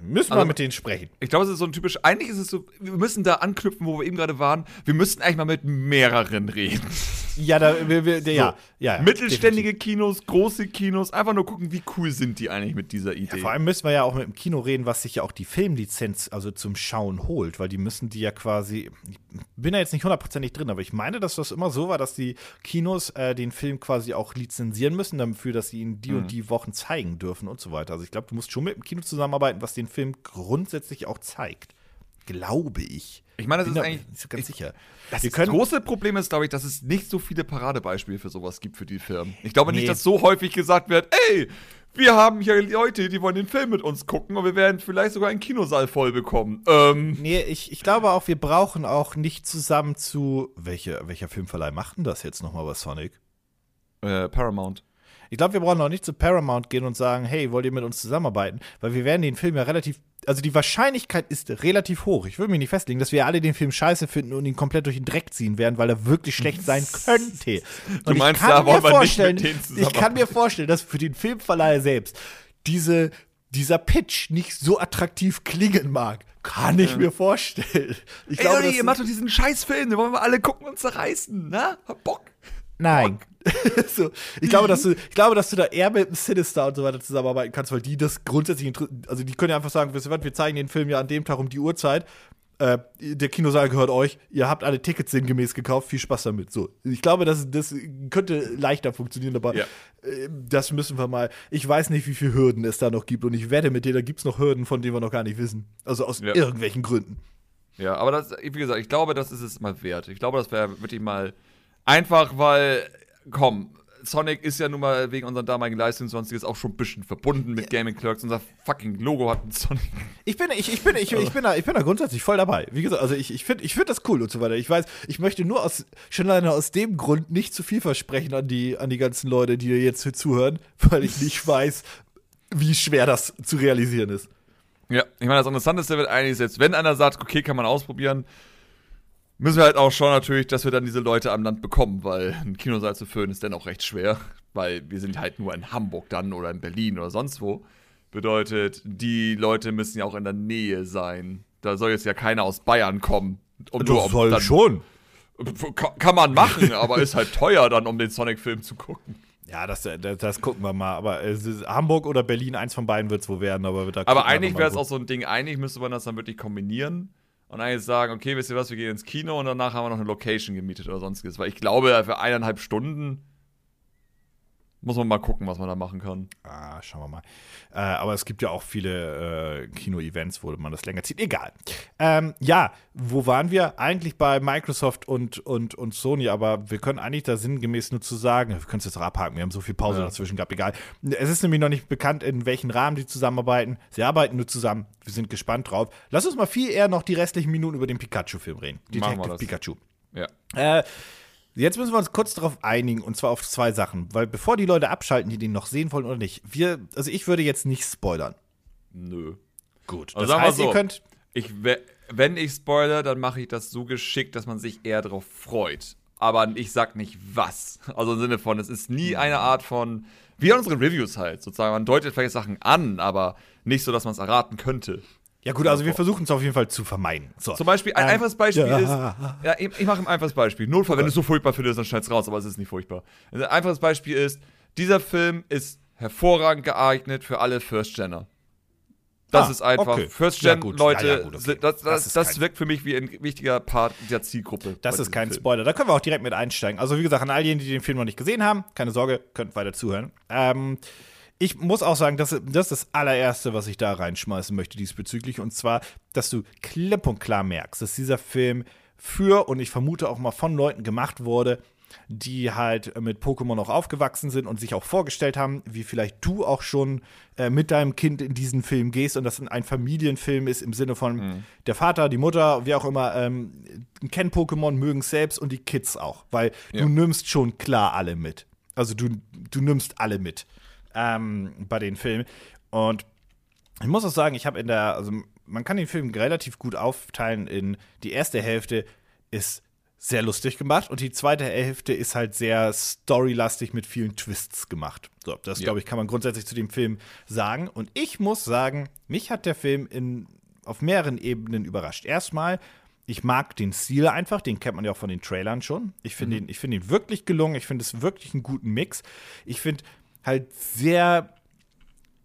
müssen also, mal mit denen sprechen. Ich glaube, es ist so ein typisch, eigentlich ist es so, wir müssen da anknüpfen, wo wir eben gerade waren. Wir müssten eigentlich mal mit mehreren reden. Ja, da, wir, wir, so, ja, ja, Mittelständige definitiv. Kinos, große Kinos, einfach nur gucken, wie cool sind die eigentlich mit dieser Idee. Ja, vor allem müssen wir ja auch mit dem Kino reden, was sich ja auch die Filmlizenz, also zum Schauen holt, weil die müssen die ja quasi, ich bin da jetzt nicht hundertprozentig drin, aber ich meine, dass das immer so war, dass die Kinos äh, den Film quasi auch lizenzieren müssen, dafür, dass sie ihn die mhm. und die Wochen zeigen dürfen und so weiter. Also ich glaube, du musst schon mit dem Kino zusammenarbeiten, was den Film grundsätzlich auch zeigt. Glaube ich. Ich meine, das ist eigentlich nicht ganz ich, sicher. Das, das große Problem ist, glaube ich, dass es nicht so viele Paradebeispiele für sowas gibt für die Firmen. Ich glaube nee. nicht, dass so häufig gesagt wird, ey, wir haben hier Leute, die wollen den Film mit uns gucken und wir werden vielleicht sogar einen Kinosaal voll bekommen. Ähm. Nee, ich, ich glaube auch, wir brauchen auch nicht zusammen zu. Welche, welcher Filmverleih macht denn das jetzt nochmal bei Sonic? Äh, Paramount. Ich glaube, wir brauchen auch nicht zu Paramount gehen und sagen, hey, wollt ihr mit uns zusammenarbeiten? Weil wir werden den Film ja relativ, also die Wahrscheinlichkeit ist relativ hoch. Ich würde mich nicht festlegen, dass wir alle den Film scheiße finden und ihn komplett durch den Dreck ziehen werden, weil er wirklich schlecht sein (laughs) könnte. Und du meinst, ich kann da mir vorstellen, ich kann mir vorstellen, dass für den Filmverleiher selbst diese dieser Pitch nicht so attraktiv klingen mag. Kann ich ja. mir vorstellen. Ich Ey, glaube, Leute, ihr macht doch diesen Scheißfilm, den wollen wir alle gucken und zerreißen, ne? Hab Bock. Nein. (laughs) so, ich, glaube, dass du, ich glaube, dass du da eher mit dem Sinister und so weiter zusammenarbeiten kannst, weil die das grundsätzlich, also die können ja einfach sagen, wisst ihr was, wir zeigen den Film ja an dem Tag um die Uhrzeit. Äh, der Kinosaal gehört euch, ihr habt alle Tickets sinngemäß gekauft, viel Spaß damit. So, ich glaube, das, das könnte leichter funktionieren, aber ja. äh, das müssen wir mal. Ich weiß nicht, wie viele Hürden es da noch gibt und ich wette mit dir, da gibt es noch Hürden, von denen wir noch gar nicht wissen. Also aus ja. irgendwelchen Gründen. Ja, aber das, wie gesagt, ich glaube, das ist es mal wert. Ich glaube, das wäre wirklich mal Einfach weil, komm, Sonic ist ja nun mal wegen unserer damaligen Leistung und sonstiges auch schon ein bisschen verbunden mit Gaming Clerks. Unser fucking Logo hat ein Sonic. Ich bin, ich, ich bin, ich, ich, bin da, ich bin da grundsätzlich voll dabei. Wie gesagt, also ich, ich finde ich find das cool und so weiter. Ich weiß, ich möchte nur aus, schon alleine aus dem Grund nicht zu viel versprechen an die, an die ganzen Leute, die jetzt hier zuhören, (laughs) weil ich nicht weiß, wie schwer das zu realisieren ist. Ja, ich meine, das Interessanteste wird eigentlich jetzt, wenn einer sagt, okay, kann man ausprobieren, müssen wir halt auch schauen natürlich, dass wir dann diese Leute am Land bekommen, weil ein Kinosaal zu füllen ist dann auch recht schwer, weil wir sind halt nur in Hamburg dann oder in Berlin oder sonst wo. Bedeutet, die Leute müssen ja auch in der Nähe sein. Da soll jetzt ja keiner aus Bayern kommen. Um das nur, soll schon. Kann man machen, (laughs) aber ist halt teuer dann, um den Sonic-Film zu gucken. Ja, das, das, das, gucken wir mal. Aber äh, Hamburg oder Berlin, eins von beiden wird es wohl werden. Aber, aber eigentlich wäre es auch so ein Ding, eigentlich müsste man das dann wirklich kombinieren und eigentlich sagen, okay, wisst ihr was, wir gehen ins Kino und danach haben wir noch eine Location gemietet oder sonstiges. Weil ich glaube, für eineinhalb Stunden muss man mal gucken, was man da machen kann. Ah, schauen wir mal. Äh, aber es gibt ja auch viele äh, Kino-Events, wo man das länger zieht. Egal. Ähm, ja, wo waren wir? Eigentlich bei Microsoft und, und, und Sony, aber wir können eigentlich da sinngemäß nur zu sagen, wir können es jetzt auch abhaken, wir haben so viel Pause ja. dazwischen gehabt, egal. Es ist nämlich noch nicht bekannt, in welchen Rahmen die zusammenarbeiten. Sie arbeiten nur zusammen. Wir sind gespannt drauf. Lass uns mal viel eher noch die restlichen Minuten über den Pikachu-Film reden. Detective Pikachu. Ja. Äh, Jetzt müssen wir uns kurz darauf einigen, und zwar auf zwei Sachen. Weil bevor die Leute abschalten, die den noch sehen wollen oder nicht, wir, also ich würde jetzt nicht spoilern. Nö. Gut. Also das heißt, so, ihr könnt. Ich wenn ich spoilere, dann mache ich das so geschickt, dass man sich eher darauf freut. Aber ich sag nicht was. Also im Sinne von, es ist nie eine Art von, wie an unseren Reviews halt, sozusagen. Man deutet vielleicht Sachen an, aber nicht so, dass man es erraten könnte. Ja gut, also wir versuchen es auf jeden Fall zu vermeiden. So. Zum Beispiel, ein ähm, einfaches Beispiel ja. ist, ja, ich, ich mache ein einfaches Beispiel. Notfall, wenn du es so furchtbar findest, dann schneid's raus, aber es ist nicht furchtbar. Ein einfaches Beispiel ist, dieser Film ist hervorragend geeignet für alle First-Genner. Das ah, ist einfach. Okay. First-Gen-Leute, ja, ja, okay. das, das, das, das wirkt für mich wie ein wichtiger Part der Zielgruppe. Das ist kein Film. Spoiler. Da können wir auch direkt mit einsteigen. Also, wie gesagt, an all jenen, die den Film noch nicht gesehen haben, keine Sorge, könnt weiter zuhören. Ähm, ich muss auch sagen, das, das ist das allererste, was ich da reinschmeißen möchte diesbezüglich. Und zwar, dass du klipp und klar merkst, dass dieser Film für und ich vermute auch mal von Leuten gemacht wurde, die halt mit Pokémon auch aufgewachsen sind und sich auch vorgestellt haben, wie vielleicht du auch schon äh, mit deinem Kind in diesen Film gehst und das ein Familienfilm ist im Sinne von mhm. der Vater, die Mutter, wie auch immer, ähm, kennen Pokémon, mögen es selbst und die Kids auch, weil ja. du nimmst schon klar alle mit. Also du, du nimmst alle mit ähm, bei den Filmen. Und ich muss auch sagen, ich habe in der, also man kann den Film relativ gut aufteilen in die erste Hälfte ist sehr lustig gemacht und die zweite Hälfte ist halt sehr storylastig mit vielen Twists gemacht. So, das ja. glaube ich, kann man grundsätzlich zu dem Film sagen. Und ich muss sagen, mich hat der Film in, auf mehreren Ebenen überrascht. Erstmal, ich mag den Stil einfach, den kennt man ja auch von den Trailern schon. Ich finde mhm. ihn, find ihn wirklich gelungen, ich finde es wirklich einen guten Mix. Ich finde, halt sehr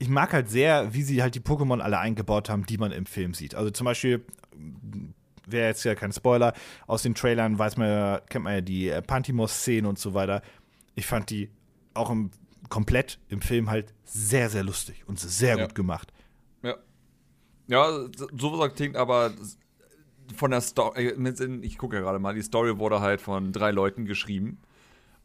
ich mag halt sehr, wie sie halt die Pokémon alle eingebaut haben, die man im Film sieht. Also zum Beispiel, wäre jetzt ja kein Spoiler, aus den Trailern weiß man ja, kennt man ja die äh, Pantimos-Szenen und so weiter. Ich fand die auch im, komplett im Film halt sehr, sehr lustig und sehr ja. gut gemacht. Ja. Ja, sowas klingt aber von der Story, äh, ich gucke ja gerade mal, die Story wurde halt von drei Leuten geschrieben.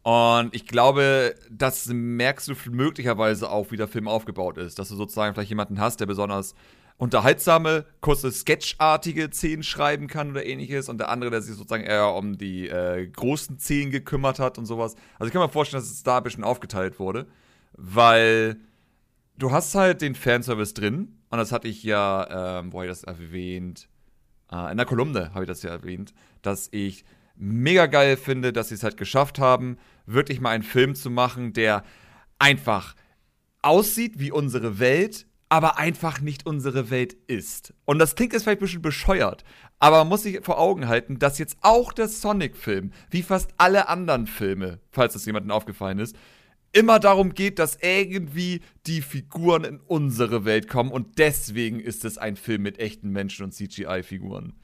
Und ich glaube, das merkst du möglicherweise auch, wie der Film aufgebaut ist. Dass du sozusagen vielleicht jemanden hast, der besonders unterhaltsame, kurze, sketchartige Szenen schreiben kann oder ähnliches. Und der andere, der sich sozusagen eher um die äh, großen Szenen gekümmert hat und sowas. Also ich kann mir vorstellen, dass es da ein bisschen aufgeteilt wurde. Weil du hast halt den Fanservice drin. Und das hatte ich ja, ähm, wo habe ich das erwähnt? Äh, in der Kolumne habe ich das ja erwähnt, dass ich mega geil finde, dass sie es halt geschafft haben, wirklich mal einen Film zu machen, der einfach aussieht wie unsere Welt, aber einfach nicht unsere Welt ist. Und das klingt jetzt vielleicht ein bisschen bescheuert, aber man muss sich vor Augen halten, dass jetzt auch der Sonic-Film, wie fast alle anderen Filme, falls das jemandem aufgefallen ist, immer darum geht, dass irgendwie die Figuren in unsere Welt kommen und deswegen ist es ein Film mit echten Menschen und CGI-Figuren.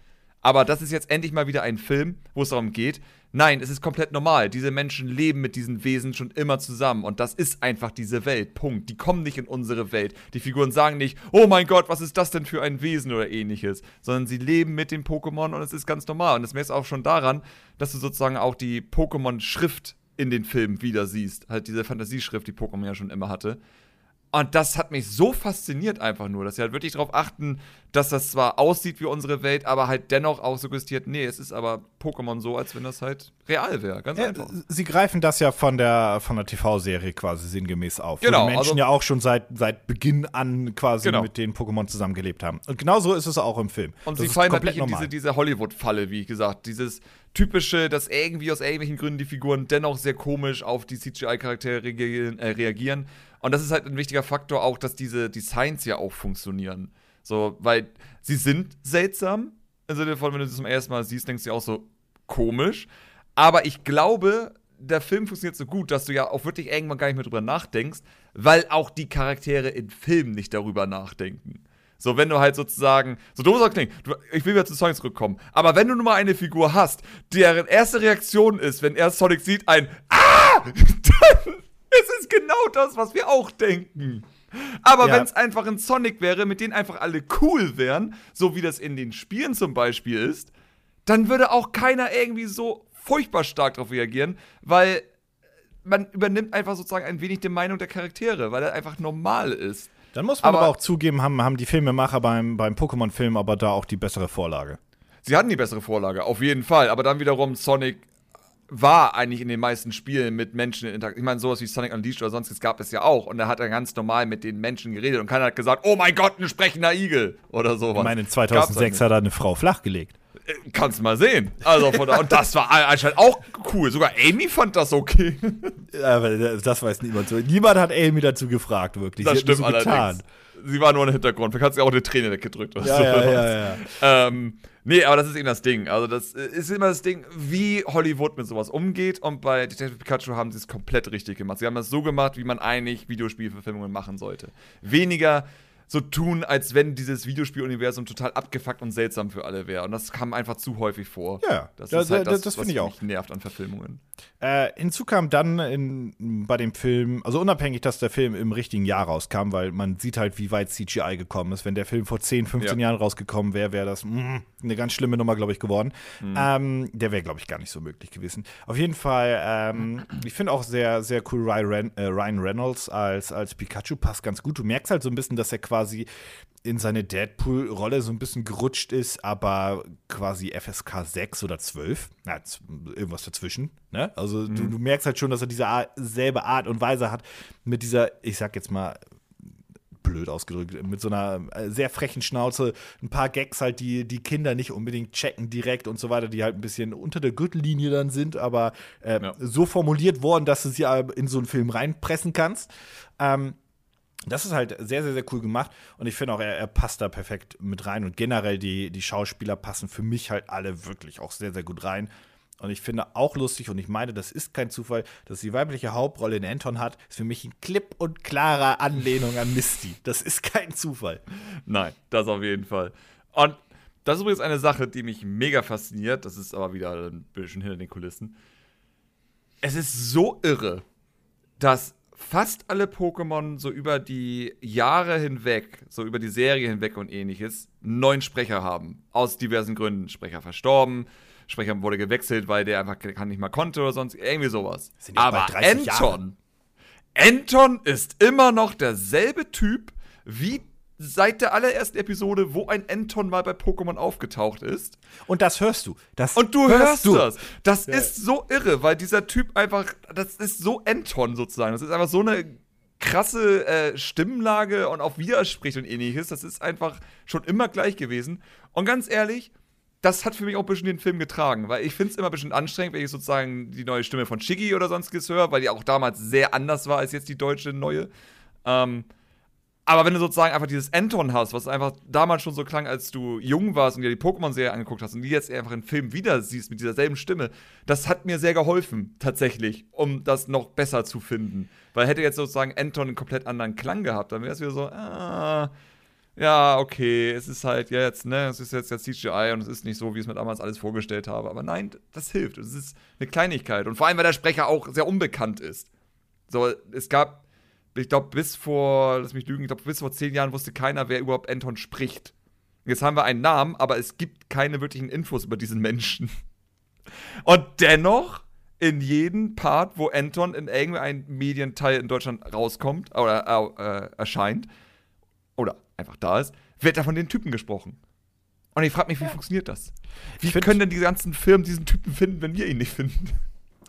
Aber das ist jetzt endlich mal wieder ein Film, wo es darum geht. Nein, es ist komplett normal. Diese Menschen leben mit diesen Wesen schon immer zusammen. Und das ist einfach diese Welt. Punkt. Die kommen nicht in unsere Welt. Die Figuren sagen nicht, oh mein Gott, was ist das denn für ein Wesen oder ähnliches. Sondern sie leben mit den Pokémon und es ist ganz normal. Und das merkst du auch schon daran, dass du sozusagen auch die Pokémon-Schrift in den Filmen wieder siehst. Halt diese Fantasieschrift, die Pokémon ja schon immer hatte. Und das hat mich so fasziniert einfach nur, dass sie halt wirklich darauf achten, dass das zwar aussieht wie unsere Welt, aber halt dennoch auch suggestiert, nee, es ist aber Pokémon so, als wenn das halt real wäre. Ganz ja, einfach. Sie greifen das ja von der, von der TV-Serie quasi sinngemäß auf. Genau. Wo die Menschen also, ja auch schon seit, seit Beginn an quasi genau. mit den Pokémon zusammengelebt haben. Und genauso ist es auch im Film. Und das sie fallen halt nicht in diese, diese Hollywood-Falle, wie ich gesagt. Dieses typische, dass irgendwie aus irgendwelchen Gründen die Figuren dennoch sehr komisch auf die CGI-Charaktere reagieren, äh, reagieren und das ist halt ein wichtiger Faktor auch, dass diese Designs ja auch funktionieren. So, weil sie sind seltsam. Im Sinne von, wenn du sie zum ersten Mal siehst, denkst du auch so komisch. Aber ich glaube, der Film funktioniert so gut, dass du ja auch wirklich irgendwann gar nicht mehr drüber nachdenkst, weil auch die Charaktere in Filmen nicht darüber nachdenken. So, wenn du halt sozusagen, so doof es klingt, du, ich will wieder zu Sonic zurückkommen, aber wenn du nun mal eine Figur hast, deren erste Reaktion ist, wenn er Sonic sieht, ein Ah! (laughs) Dann es ist genau das, was wir auch denken. Aber ja. wenn es einfach ein Sonic wäre, mit denen einfach alle cool wären, so wie das in den Spielen zum Beispiel ist, dann würde auch keiner irgendwie so furchtbar stark darauf reagieren, weil man übernimmt einfach sozusagen ein wenig die Meinung der Charaktere, weil er einfach normal ist. Dann muss man aber, aber auch zugeben, haben, haben die Filmemacher beim, beim Pokémon-Film aber da auch die bessere Vorlage. Sie hatten die bessere Vorlage, auf jeden Fall. Aber dann wiederum Sonic war eigentlich in den meisten Spielen mit Menschen in Interaktion. Ich meine, sowas wie Sonic Unleashed oder sonstiges gab es ja auch. Und da hat er ganz normal mit den Menschen geredet und keiner hat gesagt, oh mein Gott, ein sprechender Igel oder sowas. Ich meine, in 2006 hat er eine Frau flachgelegt. Äh, kannst mal sehen. Also von da, und das war anscheinend auch cool. Sogar Amy fand das okay. Aber das weiß niemand so. Niemand hat Amy dazu gefragt, wirklich. Das Sie stimmt so allerdings. Getan. Sie war nur im Hintergrund. Vielleicht hat sie auch eine Träne weggedrückt. Oder ja, so. ja, ja, ja. (laughs) Ähm, nee, aber das ist eben das Ding. Also, das ist immer das Ding, wie Hollywood mit sowas umgeht. Und bei Detective Pikachu haben sie es komplett richtig gemacht. Sie haben das so gemacht, wie man eigentlich Videospielverfilmungen machen sollte. Weniger so tun, als wenn dieses Videospieluniversum total abgefuckt und seltsam für alle wäre. Und das kam einfach zu häufig vor. Ja, das da, ist halt das, das, das finde ich auch. nervt an Verfilmungen. Äh, hinzu kam dann in, bei dem Film, also unabhängig, dass der Film im richtigen Jahr rauskam, weil man sieht halt, wie weit CGI gekommen ist. Wenn der Film vor 10, 15 ja. Jahren rausgekommen wäre, wäre das mh, mm, eine ganz schlimme Nummer, glaube ich, geworden. Mhm. Ähm, der wäre, glaube ich, gar nicht so möglich gewesen. Auf jeden Fall, ähm, ich finde auch sehr, sehr cool Ryan, äh, Ryan Reynolds als, als Pikachu passt ganz gut. Du merkst halt so ein bisschen, dass er quasi in seine Deadpool-Rolle so ein bisschen gerutscht ist, aber quasi FSK 6 oder 12, na, irgendwas dazwischen. Ne? Also mhm. du, du, merkst halt schon, dass er diese Art, selbe Art und Weise hat mit dieser, ich sag jetzt mal, blöd ausgedrückt, mit so einer äh, sehr frechen Schnauze, ein paar Gags halt, die die Kinder nicht unbedingt checken direkt und so weiter, die halt ein bisschen unter der Gürtellinie dann sind, aber äh, ja. so formuliert worden, dass du sie in so einen Film reinpressen kannst. Ähm, das ist halt sehr, sehr, sehr cool gemacht und ich finde auch, er, er, passt da perfekt mit rein und generell die, die Schauspieler passen für mich halt alle wirklich auch sehr, sehr gut rein. Und ich finde auch lustig, und ich meine, das ist kein Zufall, dass die weibliche Hauptrolle in Anton hat, ist für mich ein klipp und klarer Anlehnung an Misty. Das ist kein Zufall. Nein, das auf jeden Fall. Und das ist übrigens eine Sache, die mich mega fasziniert. Das ist aber wieder ein bisschen hinter den Kulissen. Es ist so irre, dass fast alle Pokémon so über die Jahre hinweg, so über die Serie hinweg und ähnliches, neun Sprecher haben. Aus diversen Gründen. Sprecher verstorben, Sprecher wurde gewechselt, weil der einfach kann nicht mal konnte oder sonst irgendwie sowas. Aber Anton, Anton ist immer noch derselbe Typ wie seit der allerersten Episode, wo ein Anton mal bei Pokémon aufgetaucht ist. Und das hörst du. Das und du hörst, hörst du. das. Das ja. ist so irre, weil dieser Typ einfach, das ist so Anton sozusagen. Das ist einfach so eine krasse äh, Stimmlage und auch widerspricht und ähnliches. Das ist einfach schon immer gleich gewesen. Und ganz ehrlich, das hat für mich auch ein bisschen den Film getragen, weil ich finde es immer ein bisschen anstrengend, wenn ich sozusagen die neue Stimme von Shiggy oder sonstiges höre, weil die auch damals sehr anders war als jetzt die deutsche neue. Ähm, aber wenn du sozusagen einfach dieses Anton hast, was einfach damals schon so klang, als du jung warst und dir die Pokémon-Serie angeguckt hast und die jetzt einfach im Film wieder siehst mit dieser selben Stimme, das hat mir sehr geholfen, tatsächlich, um das noch besser zu finden. Weil hätte jetzt sozusagen Anton einen komplett anderen Klang gehabt, dann wäre es wieder so, ah, ja, okay, es ist halt jetzt, ne, es ist jetzt ja CGI und es ist nicht so, wie ich es mir damals alles vorgestellt habe. Aber nein, das hilft. Es ist eine Kleinigkeit. Und vor allem, weil der Sprecher auch sehr unbekannt ist. So, es gab ich glaube, bis vor, lass mich lügen, ich glaube, bis vor zehn Jahren wusste keiner, wer überhaupt Anton spricht. Jetzt haben wir einen Namen, aber es gibt keine wirklichen Infos über diesen Menschen. (laughs) Und dennoch, in jedem Part, wo Anton in irgendeinem Medienteil in Deutschland rauskommt oder äh, erscheint, oder einfach da ist, wird da von den Typen gesprochen. Und ich frage mich, wie funktioniert das? Wie können denn die ganzen Firmen diesen Typen finden, wenn wir ihn nicht finden?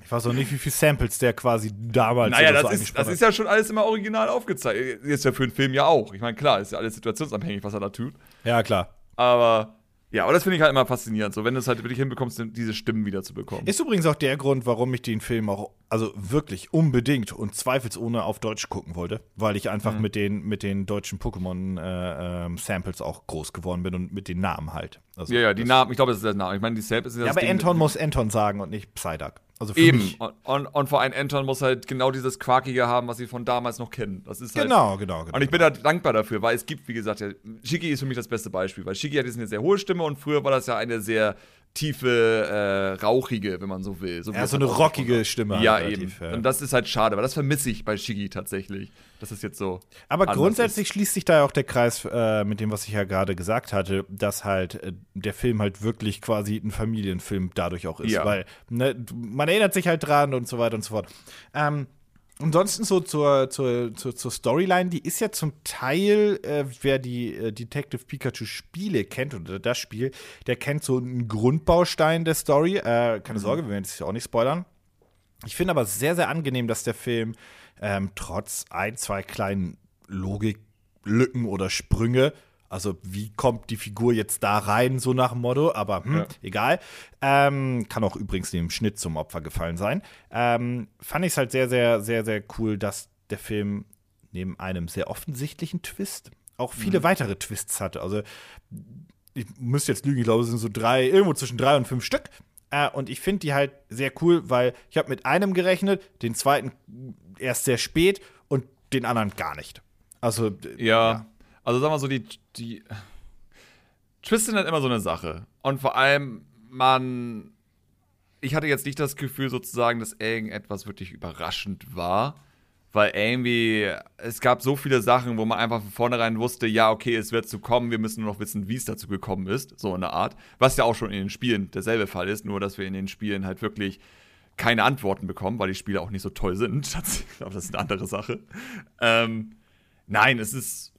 Ich weiß auch nicht, wie viele Samples der quasi damals naja, das, so ist, das ist ja schon alles immer original aufgezeigt. Ist ja für einen Film ja auch. Ich meine, klar, ist ja alles situationsabhängig, was er da tut. Ja, klar. Aber ja, aber das finde ich halt immer faszinierend, so wenn du es halt wirklich hinbekommst, diese Stimmen wieder zu bekommen. Ist übrigens auch der Grund, warum ich den Film auch, also wirklich unbedingt und zweifelsohne auf Deutsch gucken wollte, weil ich einfach mhm. mit, den, mit den deutschen Pokémon-Samples äh, ähm, auch groß geworden bin und mit den Namen halt. Also, ja, ja, die Namen, ich glaube, das ist der Name. Ich meine, die Samples sind ja, aber Ding, Anton muss Anton sagen und nicht Psyduck. Also Eben. Und, und, und, vor allem Anton muss halt genau dieses Quarkige haben, was sie von damals noch kennen. Das ist halt, genau, genau, genau. Und ich bin da dankbar dafür, weil es gibt, wie gesagt, ja, Shiki ist für mich das beste Beispiel, weil Shiki hat jetzt eine sehr hohe Stimme und früher war das ja eine sehr tiefe, äh, rauchige, wenn man so will. So ja, so eine rockige Stimme. Ja, eben. Ja. Und das ist halt schade, weil das vermisse ich bei Shiggy tatsächlich. Das ist jetzt so. Aber grundsätzlich ist. schließt sich da auch der Kreis äh, mit dem, was ich ja gerade gesagt hatte, dass halt äh, der Film halt wirklich quasi ein Familienfilm dadurch auch ist. Ja. Weil ne, man erinnert sich halt dran und so weiter und so fort. Ähm, ansonsten so zur, zur, zur, zur Storyline, die ist ja zum Teil, äh, wer die äh, Detective Pikachu Spiele kennt oder das Spiel, der kennt so einen Grundbaustein der Story. Äh, keine mhm. Sorge, wir werden es ja auch nicht spoilern. Ich finde aber sehr, sehr angenehm, dass der Film ähm, trotz ein, zwei kleinen Logiklücken oder Sprünge also, wie kommt die Figur jetzt da rein, so nach dem Motto, aber hm, ja. egal. Ähm, kann auch übrigens dem Schnitt zum Opfer gefallen sein. Ähm, fand ich es halt sehr, sehr, sehr, sehr cool, dass der Film neben einem sehr offensichtlichen Twist auch viele mhm. weitere Twists hatte. Also, ich müsste jetzt lügen, ich glaube, es sind so drei, irgendwo zwischen drei und fünf Stück. Äh, und ich finde die halt sehr cool, weil ich habe mit einem gerechnet, den zweiten erst sehr spät und den anderen gar nicht. Also, ja. ja. Also sag mal so, die, die Twists sind halt immer so eine Sache. Und vor allem, man. Ich hatte jetzt nicht das Gefühl, sozusagen, dass irgendetwas wirklich überraschend war. Weil irgendwie, es gab so viele Sachen, wo man einfach von vornherein wusste, ja, okay, es wird zu kommen, wir müssen nur noch wissen, wie es dazu gekommen ist, so eine Art. Was ja auch schon in den Spielen derselbe Fall ist, nur dass wir in den Spielen halt wirklich keine Antworten bekommen, weil die Spiele auch nicht so toll sind. (laughs) Ich glaube, das ist eine andere Sache. Ähm, nein, es ist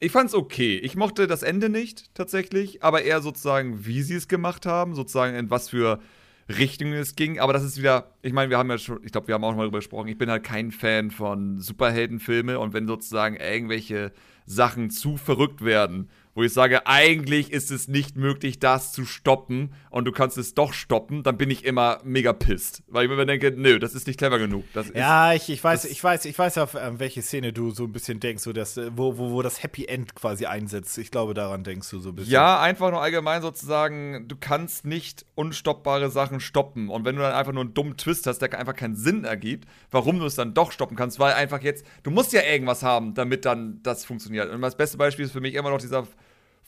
ich fand's okay. Ich mochte das Ende nicht tatsächlich, aber eher sozusagen, wie sie es gemacht haben, sozusagen in was für Richtungen es ging. Aber das ist wieder, ich meine, wir haben ja schon, ich glaube, wir haben auch mal darüber gesprochen, ich bin halt kein Fan von Superheldenfilmen und wenn sozusagen irgendwelche Sachen zu verrückt werden wo ich sage, eigentlich ist es nicht möglich, das zu stoppen und du kannst es doch stoppen, dann bin ich immer mega pisst. Weil ich mir denke, nö, das ist nicht clever genug. ja, ich, ich weiß, ich weiß, ich weiß auf ähm, welche Szene du so ein bisschen denkst, so dass, äh, wo, wo, wo das Happy End quasi einsetzt. Ich glaube, daran denkst du so ein bisschen. Ja, einfach nur allgemein sozusagen, du kannst nicht unstoppbare Sachen stoppen. Und wenn du dann einfach nur einen dummen Twist hast, der einfach keinen Sinn ergibt, warum du es dann doch stoppen kannst, weil einfach jetzt, du musst ja irgendwas haben, damit dann das funktioniert. Und das beste Beispiel ist für mich immer noch dieser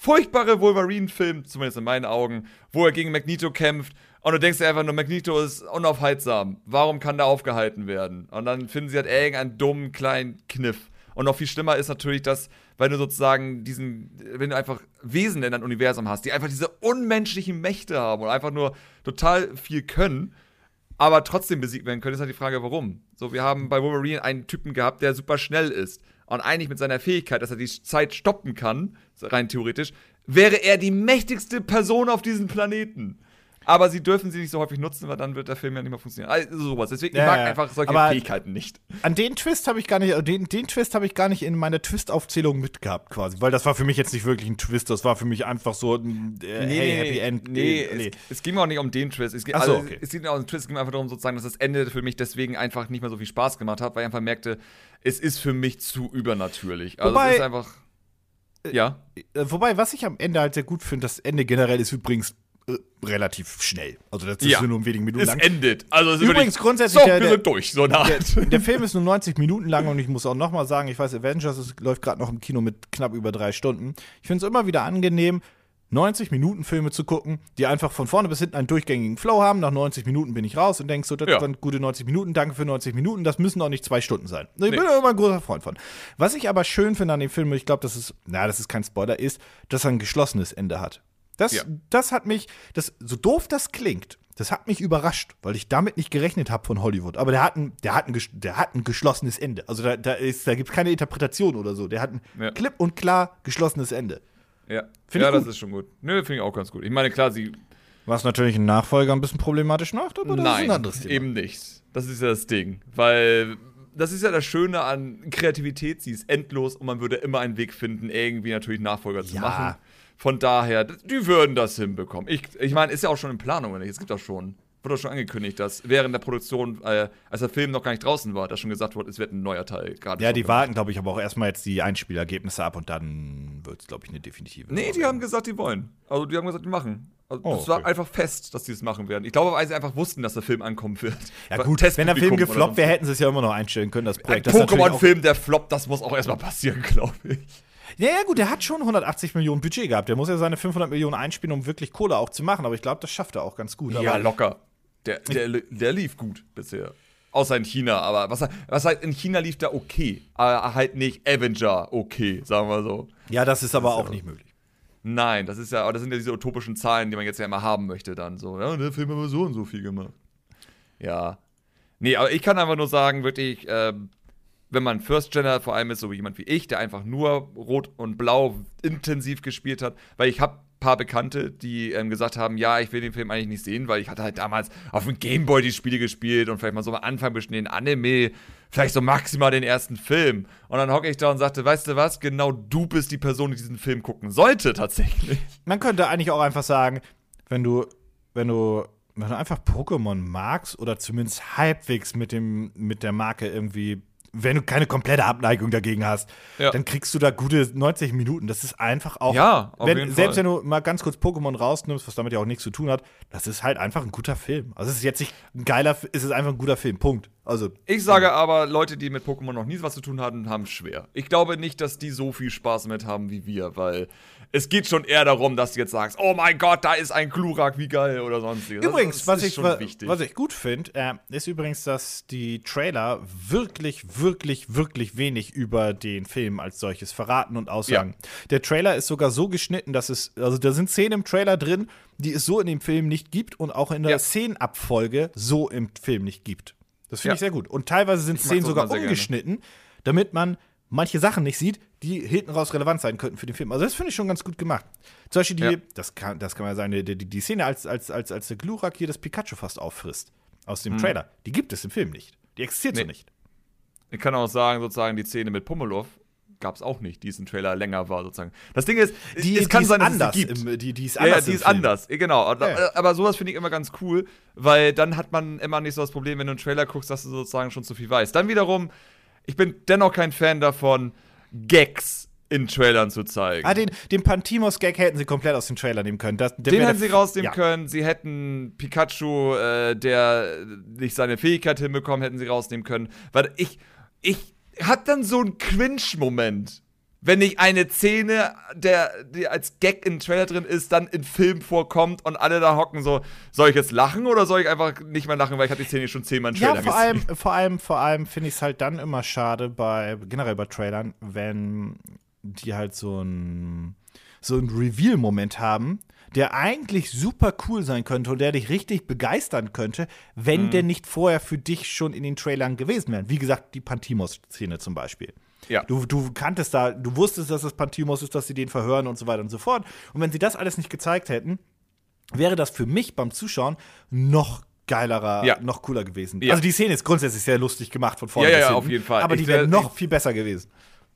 furchtbare Wolverine-Film, zumindest in meinen Augen, wo er gegen Magneto kämpft und du denkst dir einfach nur, Magneto ist unaufhaltsam. Warum kann der aufgehalten werden? Und dann finden sie halt irgendeinen dummen kleinen Kniff. Und noch viel schlimmer ist natürlich, dass, weil du sozusagen diesen, wenn du einfach Wesen in deinem Universum hast, die einfach diese unmenschlichen Mächte haben und einfach nur total viel können, aber trotzdem besiegt werden können, ist halt die Frage, warum. So, wir haben bei Wolverine einen Typen gehabt, der super schnell ist. Und eigentlich mit seiner Fähigkeit, dass er die Zeit stoppen kann, rein theoretisch, wäre er die mächtigste Person auf diesem Planeten. Aber sie dürfen sie nicht so häufig nutzen, weil dann wird der Film ja nicht mehr funktionieren. Also sowas. Deswegen, ja, ich mag einfach solche Fähigkeiten nicht. An den Twist habe ich gar nicht, den, den Twist habe ich gar nicht in meiner Twist-Aufzählung mitgehabt, quasi. Weil das war für mich jetzt nicht wirklich ein Twist, das war für mich einfach so ein äh, nee, hey, Happy End. Nee, nee. Es, es, ging auch nicht um den Twist. Es ging, so, also, okay. es ging auch um den Twist, es ging einfach darum, sozusagen, dass das Ende für mich deswegen einfach nicht mehr so viel Spaß gemacht hat, weil ich einfach merkte, es ist für mich zu übernatürlich. Also Wobei, es ist einfach. Äh, ja. Äh, wobei, was ich am Ende halt sehr gut finde, das Ende generell ist übrigens äh, relativ schnell. Also das ist ja. nur um wenigen Minuten es lang. Es endet. Also es Übrigens grundsätzlich so, der, sind durch, so der, der, Film ist nur 90 Minuten lang und ich muss auch noch mal sagen, ich weiß, Avengers ist, läuft gerade noch im Kino mit knapp über drei Stunden. Ich finde es immer wieder angenehm, 90 Minuten Filme zu gucken, die einfach von vorne bis hinten einen durchgängigen Flow haben. Nach 90 Minuten bin ich raus und denke so, das ja. sind gute 90 Minuten, danke für 90 Minuten, das müssen auch nicht zwei Stunden sein. Ich nee. bin da immer ein großer Freund von. Was ich aber schön finde an dem Film, und ich glaube, das ist, na, das ist kein Spoiler, ist, dass er ein geschlossenes Ende hat. Das, ja. das hat mich, das, so doof das klingt, das hat mich überrascht, weil ich damit nicht gerechnet habe von Hollywood. Aber der hat ein, der hat ein, der hat ein geschlossenes Ende. Also da, da, da gibt es keine Interpretation oder so. Der hat ein ja. klipp und klar geschlossenes Ende. Ja, find ja das ist schon gut. Nö, finde ich auch ganz gut. Ich meine, klar, sie. Was natürlich ein Nachfolger ein bisschen problematisch macht, aber das Nein, ist ein anderes Thema. eben nicht. Das ist ja das Ding. Weil das ist ja das Schöne an Kreativität, sie ist endlos und man würde immer einen Weg finden, irgendwie natürlich Nachfolger zu ja. machen. Von daher, die würden das hinbekommen. Ich, ich meine, ist ja auch schon in Planung, es gibt auch schon, wurde auch schon angekündigt, dass während der Produktion, äh, als der Film noch gar nicht draußen war, dass schon gesagt wurde, es wird ein neuer Teil gerade. Ja, die warten, glaube ich, aber auch erstmal jetzt die Einspielergebnisse ab und dann wird es, glaube ich, eine definitive. Nee, die haben gesagt, die wollen. Also die haben gesagt, die machen. Also, oh, das war einfach fest, dass die es machen werden. Ich glaube, weil sie einfach wussten, dass der Film ankommen wird. Ja, gut, wenn der Film gefloppt wäre, hätten sie es ja immer noch einstellen können, das Projekt. Ein Pokémon-Film, der floppt, das muss auch erstmal passieren, (laughs) glaube ich. Ja, ja, gut, der hat schon 180 Millionen Budget gehabt. Der muss ja seine 500 Millionen einspielen, um wirklich Kohle auch zu machen. Aber ich glaube, das schafft er auch ganz gut. Ja, locker. Der, der, der lief gut bisher. Außer in China, aber was, was halt in China lief der okay. Aber halt nicht Avenger okay, sagen wir so. Ja, das ist aber das ist auch ja nicht möglich. Nein, das ist ja, aber das sind ja diese utopischen Zahlen, die man jetzt ja immer haben möchte, dann so. Ja, der Film hat aber so und so viel gemacht. Ja. Nee, aber ich kann einfach nur sagen, wirklich, äh, wenn man First Gener vor allem ist, so jemand wie ich, der einfach nur Rot und Blau intensiv gespielt hat, weil ich habe paar Bekannte, die ähm, gesagt haben, ja, ich will den Film eigentlich nicht sehen, weil ich hatte halt damals auf dem Gameboy die Spiele gespielt und vielleicht mal so am Anfang bisschen den Anime, vielleicht so maximal den ersten Film. Und dann hocke ich da und sagte, weißt du was, genau du bist die Person, die diesen Film gucken sollte tatsächlich. Man könnte eigentlich auch einfach sagen, wenn du, wenn du, wenn du einfach Pokémon magst oder zumindest halbwegs mit dem, mit der Marke irgendwie wenn du keine komplette Abneigung dagegen hast, ja. dann kriegst du da gute 90 Minuten. Das ist einfach auch. Ja, auf wenn, jeden Selbst Fall. wenn du mal ganz kurz Pokémon rausnimmst, was damit ja auch nichts zu tun hat, das ist halt einfach ein guter Film. Also es ist jetzt nicht ein geiler, es ist einfach ein guter Film. Punkt. Also. Ich sage aber, Leute, die mit Pokémon noch nie was zu tun hatten, haben es schwer. Ich glaube nicht, dass die so viel Spaß damit haben wie wir, weil es geht schon eher darum, dass du jetzt sagst, oh mein Gott, da ist ein Glurak, wie geil oder sonstiges. Übrigens, das, das was, ich, was ich gut finde, äh, ist übrigens, dass die Trailer wirklich, wirklich, wirklich wenig über den Film als solches verraten und aussagen. Ja. Der Trailer ist sogar so geschnitten, dass es, also da sind Szenen im Trailer drin, die es so in dem Film nicht gibt und auch in der ja. Szenenabfolge so im Film nicht gibt. Das finde ja. ich sehr gut. Und teilweise sind Szenen sogar umgeschnitten, gerne. damit man manche Sachen nicht sieht, die hinten raus relevant sein könnten für den Film. Also das finde ich schon ganz gut gemacht. Zum Beispiel die, ja. das, kann, das kann man sagen, die, die, die Szene, als, als, als, als der Glurak hier das Pikachu fast auffrisst aus dem mhm. Trailer, die gibt es im Film nicht. Die existiert nee. so nicht. Ich kann auch sagen, sozusagen die Szene mit Pummelow gab es auch nicht, die es Trailer länger war, sozusagen. Das Ding ist, die, es kann die sein, dass anders es die gibt. Im, die, die ist anders. Ja, die ist anders, genau. Ja. Aber sowas finde ich immer ganz cool, weil dann hat man immer nicht so das Problem, wenn du einen Trailer guckst, dass du sozusagen schon zu viel weißt. Dann wiederum, ich bin dennoch kein Fan davon, Gags in Trailern zu zeigen. Ah, den, den Pantimos-Gag hätten sie komplett aus dem Trailer nehmen können. Das, den hätten sie rausnehmen ja. können. Sie hätten Pikachu, äh, der nicht seine Fähigkeit hinbekommen, hätten sie rausnehmen können. Weil ich, ich hab dann so einen Cringe-Moment. Wenn nicht eine Szene, der, die als Gag im Trailer drin ist, dann im Film vorkommt und alle da hocken so, soll ich jetzt lachen oder soll ich einfach nicht mehr lachen, weil ich habe die Szene schon zehnmal im Trailer ja, vor gesehen. Allem, vor allem, vor allem finde ich es halt dann immer schade bei, generell bei Trailern, wenn die halt so ein, so ein Reveal-Moment haben, der eigentlich super cool sein könnte und der dich richtig begeistern könnte, wenn mhm. der nicht vorher für dich schon in den Trailern gewesen wäre. Wie gesagt, die Pantimos-Szene zum Beispiel. Ja. Du, du kanntest da, du wusstest, dass es Pantimos ist, dass sie den verhören und so weiter und so fort. Und wenn sie das alles nicht gezeigt hätten, wäre das für mich beim Zuschauen noch geilerer, ja. noch cooler gewesen. Ja. Also die Szene ist grundsätzlich sehr lustig gemacht von vorne ja, ja, auf jeden Fall. Aber ich die wäre noch viel besser gewesen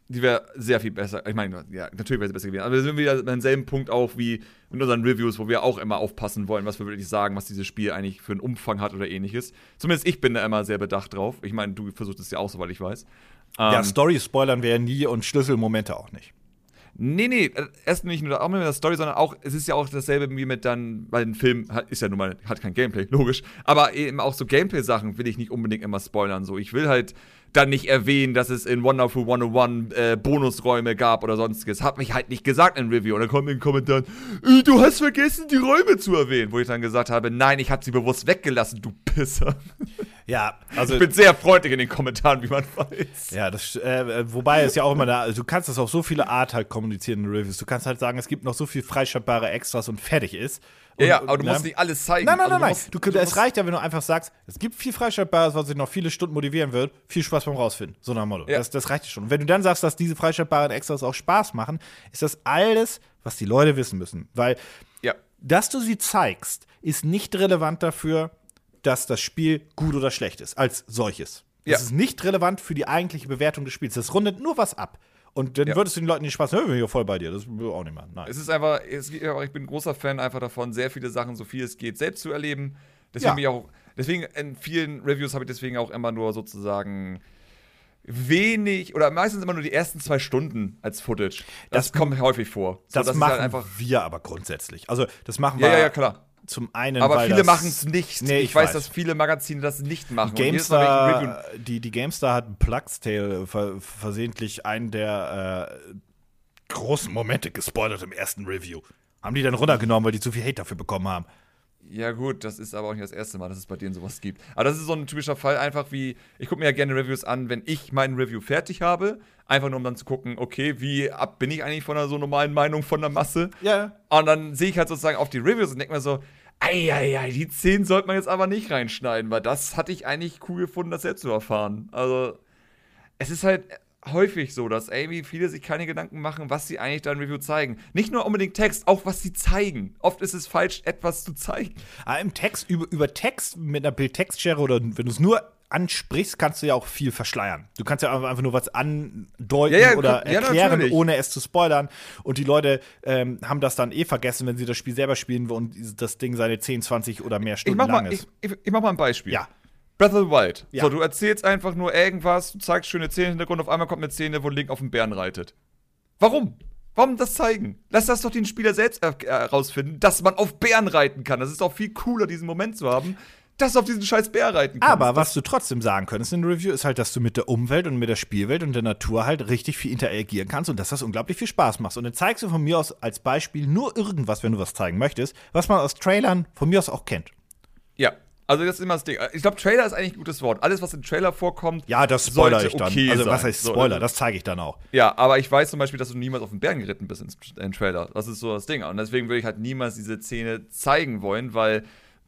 die wäre sehr viel besser. Ich meine, ja, natürlich wäre sie besser gewesen. Aber wir sind wieder an demselben Punkt auch wie in unseren Reviews, wo wir auch immer aufpassen wollen, was wir wirklich sagen, was dieses Spiel eigentlich für einen Umfang hat oder ähnliches. Zumindest ich bin da immer sehr bedacht drauf. Ich meine, du versuchst es ja auch, soweit ich weiß. Ja, ähm, Story spoilern wir ja nie und Schlüsselmomente auch nicht. Nee, nee, erst nicht nur auch mit der Story, sondern auch, es ist ja auch dasselbe wie mit dann, weil ein Film hat, ist ja nun mal, hat kein Gameplay, (laughs) logisch. Aber eben auch so Gameplay-Sachen will ich nicht unbedingt immer spoilern. So, ich will halt dann nicht erwähnen, dass es in Wonderful 101 äh, Bonusräume gab oder sonstiges. Hat mich halt nicht gesagt in Review. Und dann kommt in den Kommentaren, äh, du hast vergessen, die Räume zu erwähnen. Wo ich dann gesagt habe, nein, ich habe sie bewusst weggelassen, du Pisser. (laughs) Ja, also. Ich bin sehr freundlich in den Kommentaren, wie man weiß. Ja, das, äh, wobei es ja auch immer da, also du kannst das auf so viele Art halt kommunizieren in Reviews. Du kannst halt sagen, es gibt noch so viel freischaltbare Extras und fertig ist. Und, ja, aber du musst nicht alles zeigen. Nein, nein, also nein, nein. Du, du es reicht ja, wenn du einfach sagst, es gibt viel Freischaltbares, was sich noch viele Stunden motivieren wird. Viel Spaß beim Rausfinden. So nach Motto. Ja. Das, das reicht schon. Und wenn du dann sagst, dass diese freischaltbaren Extras auch Spaß machen, ist das alles, was die Leute wissen müssen. Weil, ja. dass du sie zeigst, ist nicht relevant dafür, dass das Spiel gut oder schlecht ist, als solches. Das ja. ist nicht relevant für die eigentliche Bewertung des Spiels. Das rundet nur was ab. Und dann ja. würdest du den Leuten nicht Spaß, hören wir hier voll bei dir. Das will auch nicht mehr. Nein. Es ist einfach, es, ich bin ein großer Fan einfach davon, sehr viele Sachen, so viel es geht, selbst zu erleben. Deswegen ja. auch, deswegen in vielen Reviews habe ich deswegen auch immer nur sozusagen wenig oder meistens immer nur die ersten zwei Stunden als Footage. Das, das kommt häufig vor. So, das, das halt machen halt einfach wir aber grundsätzlich. Also das machen wir. Ja, ja, klar. Zum einen, aber viele machen es nicht. Nee, ich, ich weiß, weiß, dass viele Magazine das nicht machen. GameStar, die, die GameStar hat Plugs Tale versehentlich einen der äh, großen Momente gespoilert im ersten Review. Haben die dann runtergenommen, weil die zu viel Hate dafür bekommen haben. Ja, gut, das ist aber auch nicht das erste Mal, dass es bei denen sowas gibt. Aber das ist so ein typischer Fall, einfach wie, ich gucke mir ja gerne Reviews an, wenn ich mein Review fertig habe, einfach nur um dann zu gucken, okay, wie ab bin ich eigentlich von einer so normalen Meinung von der Masse? Ja. Und dann sehe ich halt sozusagen auf die Reviews und denke mir so, Eieiei, die 10 sollte man jetzt aber nicht reinschneiden, weil das hatte ich eigentlich cool gefunden, das selbst zu erfahren. Also, es ist halt häufig so, dass Amy viele sich keine Gedanken machen, was sie eigentlich da im Review zeigen. Nicht nur unbedingt Text, auch was sie zeigen. Oft ist es falsch, etwas zu zeigen. Aber im Text, über, über Text mit einer Bild-Text-Schere oder wenn du es nur ansprichst, kannst du ja auch viel verschleiern. Du kannst ja einfach nur was andeuten Ja, ja, oder ja, erklären, natürlich. ohne es zu spoilern. Und die Leute ähm, haben das dann eh vergessen, wenn sie das Spiel selber spielen und das Ding seine 10, 20 oder mehr Stunden lang mal, ist. ich, ich, ich mach mal ein Beispiel. Ja. Breath of the Wild. Ja. So, du erzählst einfach nur irgendwas, du zeigst schöne Szenen im Hintergrund, auf einmal kommt eine Szene, wo Link auf dem Bären reitet. Warum? Warum das zeigen? Lass das doch den Spieler selbst äh, herausfinden, dass man auf Bären reiten kann. Das ist auch viel cooler, diesen Moment zu haben, dass du auf diesen scheiß Bär reiten kannst. Aber was du trotzdem sagen könntest in der Review, ist halt, dass du mit der Umwelt und mit der Spielwelt und der Natur halt richtig viel interagieren kannst und dass das unglaublich viel Spaß macht. Und dann zeigst du von mir aus als Beispiel nur irgendwas, wenn du was zeigen möchtest, was man aus Trailern von mir aus auch kennt. Ja. Also das ist immer das Ding. Ich glaube, Trailer ist eigentlich ein gutes Wort. Alles, was im Trailer vorkommt, Ja, das spoiler ich dann. okay also, was heißt Spoiler? also- das zeige ich dann auch. Ja, aber ich weiß zum Beispiel, dass du niemals auf den Bären geritten bist im Trailer. Das ist so das Ding. Und deswegen würde ich halt niemals diese Szene zeigen wollen, weil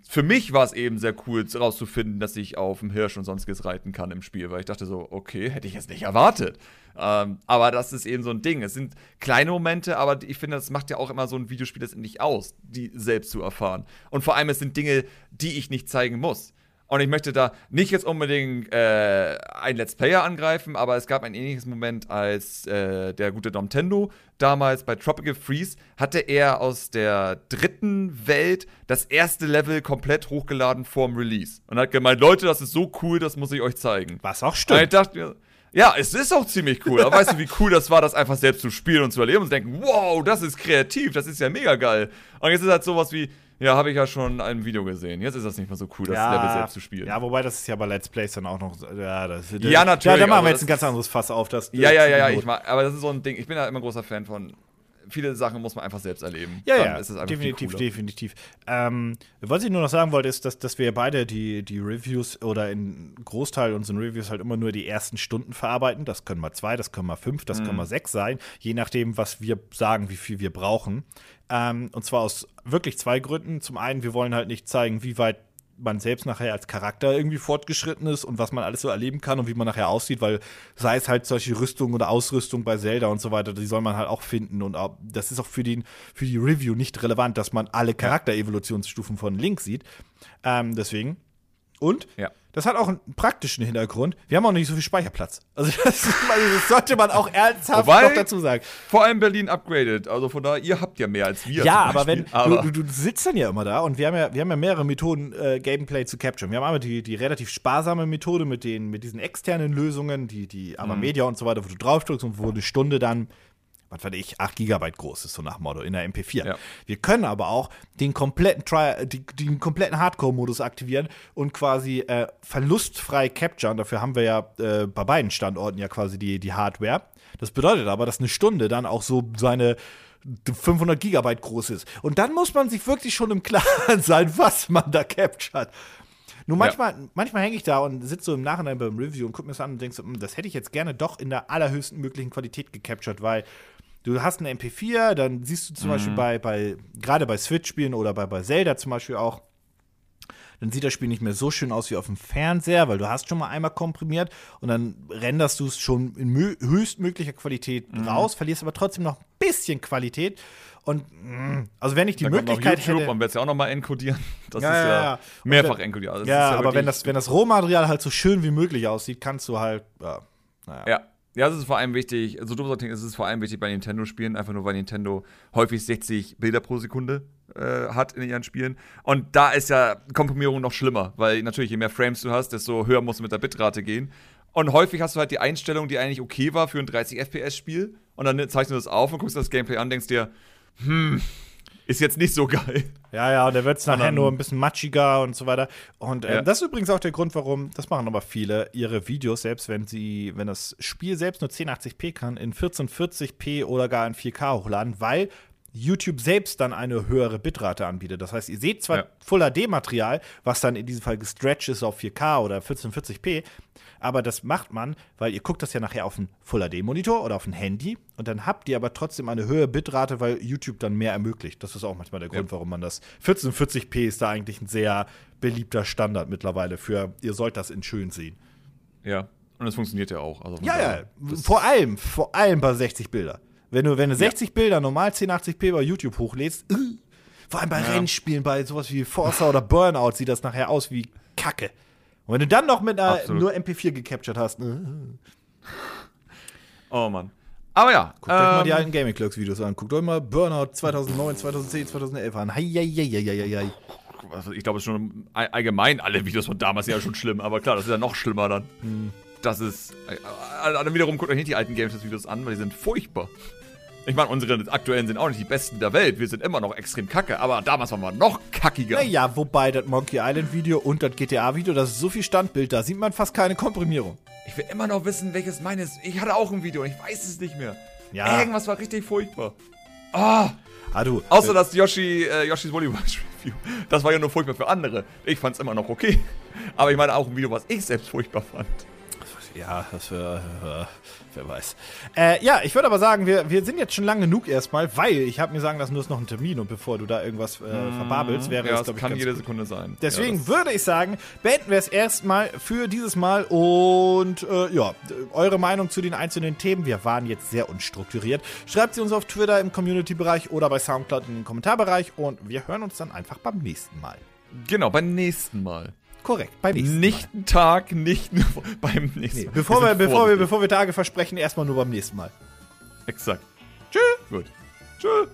für mich war es eben sehr cool herauszufinden, dass ich auf dem Hirsch und sonstiges reiten kann im Spiel, weil ich dachte so, okay, hätte ich jetzt nicht erwartet. Ähm, aber das ist eben so ein Ding. Es sind kleine Momente, aber ich finde, das macht ja auch immer so ein Videospiel letztendlich aus, die selbst zu erfahren. Und vor allem, es sind Dinge, die ich nicht zeigen muss. Und ich möchte da nicht jetzt unbedingt äh, einen Let's Player angreifen, aber es gab ein ähnliches Moment, als äh, der gute Domtendo damals bei Tropical Freeze hatte er aus der dritten Welt das erste Level komplett hochgeladen vorm Release. Und hat gemeint, Leute, das ist so cool, das muss ich euch zeigen. Was auch Und ich stimmt. dachte mir, ja, es ist auch ziemlich cool. Aber weißt du, wie cool das war, das einfach selbst zu spielen und zu erleben und zu denken, wow, das ist kreativ, das ist ja mega geil. Und jetzt ist halt sowas wie, ja, habe ich ja schon ein Video gesehen. Jetzt ist das nicht mehr so cool, das Level selbst zu spielen. Ja, wobei das ist ja bei Let's Plays dann auch noch. Ja, das, Ja, natürlich, Ja, da machen wir jetzt ein ganz anderes Fass auf. Das, Ja, ja, ja, ja, ich mag, aber das ist so ein Ding. Ich bin ja immer großer Fan von. Viele Sachen muss man einfach selbst erleben. Ja, Dann ja, definitiv, definitiv. Ähm, was ich nur noch sagen wollte, ist, dass, dass wir beide die, die Reviews oder in Großteil unseren Reviews halt immer nur die ersten Stunden verarbeiten. Das können mal zwei, das können mal fünf, das Mhm. können mal sechs sein, je nachdem, was wir sagen, wie viel wir brauchen. Ähm, und zwar aus wirklich zwei Gründen. Zum einen, wir wollen halt nicht zeigen, wie weit man selbst nachher als Charakter irgendwie fortgeschritten ist und was man alles so erleben kann und wie man nachher aussieht, weil sei es halt solche Rüstung oder Ausrüstung bei Zelda und so weiter, die soll man halt auch finden und auch, das ist auch für, den, für die Review nicht relevant, dass man alle Charakterevolutionsstufen von Link sieht. Ähm, deswegen. Und Ja. Das hat auch einen praktischen Hintergrund. Wir haben auch nicht so viel Speicherplatz. Also (laughs) das, also das sollte man auch ernsthaft Wobei- noch dazu sagen. Vor allem Berlin upgraded. Also von daher, ihr habt ja mehr als wir. Ja, aber wenn. Aber du, du, du sitzt dann ja immer da und wir haben ja, wir haben ja mehrere Methoden, äh, Gameplay zu capturen. Wir haben einmal die, die relativ sparsame Methode mit den mit diesen externen Lösungen, die die aber Media und so weiter, wo du draufdrückst und wo eine Stunde dann was weiß ich, 8 Gigabyte groß ist, so nach Motto, in der MP4. Ja. Wir können aber auch den kompletten, Tri die, den kompletten Hardcore-Modus aktivieren und quasi äh, verlustfrei capturen. Dafür haben wir ja äh, bei beiden Standorten ja quasi die, die Hardware. Das bedeutet aber, dass eine Stunde dann auch so seine 500 Gigabyte groß ist. Und dann muss man sich wirklich schon im Klaren (laughs) sein, was man da captured. Nur manchmal, manchmal hänge ich da und sitze so im Nachhinein beim Review und gucke mir das an und denke so, "Hm, das hätte ich jetzt gerne doch in der allerhöchsten möglichen Qualität gecaptured, weil du hast eine MP4, dann siehst du zum Beispiel bei, bei gerade bei Switch-Spielen oder bei, bei Zelda zum Beispiel auch, dann sieht das Spiel nicht mehr so schön aus wie auf dem Fernseher, weil du hast schon mal einmal komprimiert und dann renderst du es schon in mö- höchstmöglicher Qualität Mhm. raus, verlierst aber trotzdem noch ein bisschen Qualität. Und mh, also wenn ich die dann noch Möglichkeit YouTube, hätte. man wird es ja auch nochmal encodieren. (laughs) Das Ja, ist ja, ja, mehrfach encodiert. Also ja, aber wenn das, wenn das Rohmaterial halt so schön wie möglich aussieht, kannst du halt. Ja, naja. Ja. Ja, es ist vor allem wichtig, so dumm es ist vor allem wichtig bei Nintendo-Spielen, einfach nur weil Nintendo häufig 60 Bilder pro Sekunde äh, hat in ihren Spielen. Und da ist ja Komprimierung noch schlimmer, weil natürlich, je mehr Frames du hast, desto höher musst du mit der Bitrate gehen. Und häufig hast du halt die Einstellung, die eigentlich okay war für ein 30 FPS-Spiel. Und dann zeichnest du das auf und guckst das Gameplay an, denkst dir, hm, ist jetzt nicht so geil. Ja, ja, und da wird es nachher nur ein bisschen matschiger und so weiter. Und ähm, Ja. das ist übrigens auch der Grund, warum, das machen aber viele, ihre Videos, selbst wenn sie, wenn das Spiel selbst nur 1080p kann, in 1440p oder gar in 4K hochladen, weil YouTube selbst dann eine höhere Bitrate anbietet. Das heißt, ihr seht zwar Ja. Full HD-Material, was dann in diesem Fall gestretched ist auf 4K oder 1440p, aber das macht man, weil ihr guckt das ja nachher auf einen Full HD-Monitor oder auf ein Handy und dann habt ihr aber trotzdem eine höhere Bitrate, weil YouTube dann mehr ermöglicht. Das ist auch manchmal der Grund, warum man das. 1440p ist da eigentlich ein sehr beliebter Standard mittlerweile für, ihr sollt das in schön sehen. Ja. Und es funktioniert ja auch. Also Ja, ja, das- vor allem, vor allem bei 60 Bilder. Wenn du, wenn du 60 Bilder normal 1080p bei YouTube hochlädst, äh, vor allem bei Ja. Rennspielen, bei sowas wie Forza oder Burnout sieht das nachher aus wie Kacke. Und wenn du dann noch mit einer Absolut. nur MP4 gecaptured hast, äh, Oh Mann. Aber ja. guckt euch mal die ähm, alten Gaming Clerks Videos an. Guckt euch mal Burnout 2009, 2010, 2011 an. Hei, hei, hei, hei, hei, also ich glaube, es ist schon all- allgemein alle Videos von damals ja schon schlimm, aber klar, das ist ja noch schlimmer dann. Hm. Das ist. Äh, äh, dann wiederum guckt euch nicht die alten Games-Videos an, weil die sind furchtbar. Ich meine, unsere aktuellen sind auch nicht die besten der Welt. Wir sind immer noch extrem kacke, aber damals waren wir noch kackiger. Naja, wobei das Monkey Island Video und das GTA Video, das ist so viel Standbild, da sieht man fast keine Komprimierung. Ich will immer noch wissen, welches meines. Ich hatte auch ein Video und ich weiß es nicht mehr. Ja. Irgendwas war richtig furchtbar. Ah, Ah, du. außer das Yoshi, äh, Yoshis Watch (laughs) Review. Das war ja nur furchtbar für andere. Ich fand's immer noch okay. Aber ich meine auch ein Video, was ich selbst furchtbar fand. Ja, das für, äh, wer weiß. Äh, ja, ich würde aber sagen, wir, wir sind jetzt schon lang genug erstmal, weil ich habe mir sagen lassen, du hast noch einen Termin und bevor du da irgendwas äh, verbabelst, wäre ja, es, glaube ich, kann jede gut. Sekunde sein. Deswegen ja, würde ich sagen, beenden wir es erstmal für dieses Mal und äh, ja, eure Meinung zu den einzelnen Themen. Wir waren jetzt sehr unstrukturiert. Schreibt sie uns auf Twitter im Community-Bereich oder bei Soundcloud in den Kommentarbereich und wir hören uns dann einfach beim nächsten Mal. Genau, beim nächsten Mal. Korrekt, beim nächsten Nicht einen Tag, nicht nur beim nächsten Nee, Mal. bevor, wir, sind bevor, wir, bevor wir Tage versprechen, erstmal nur beim nächsten Mal. Exakt. Tschüss. Gut. Tschüss.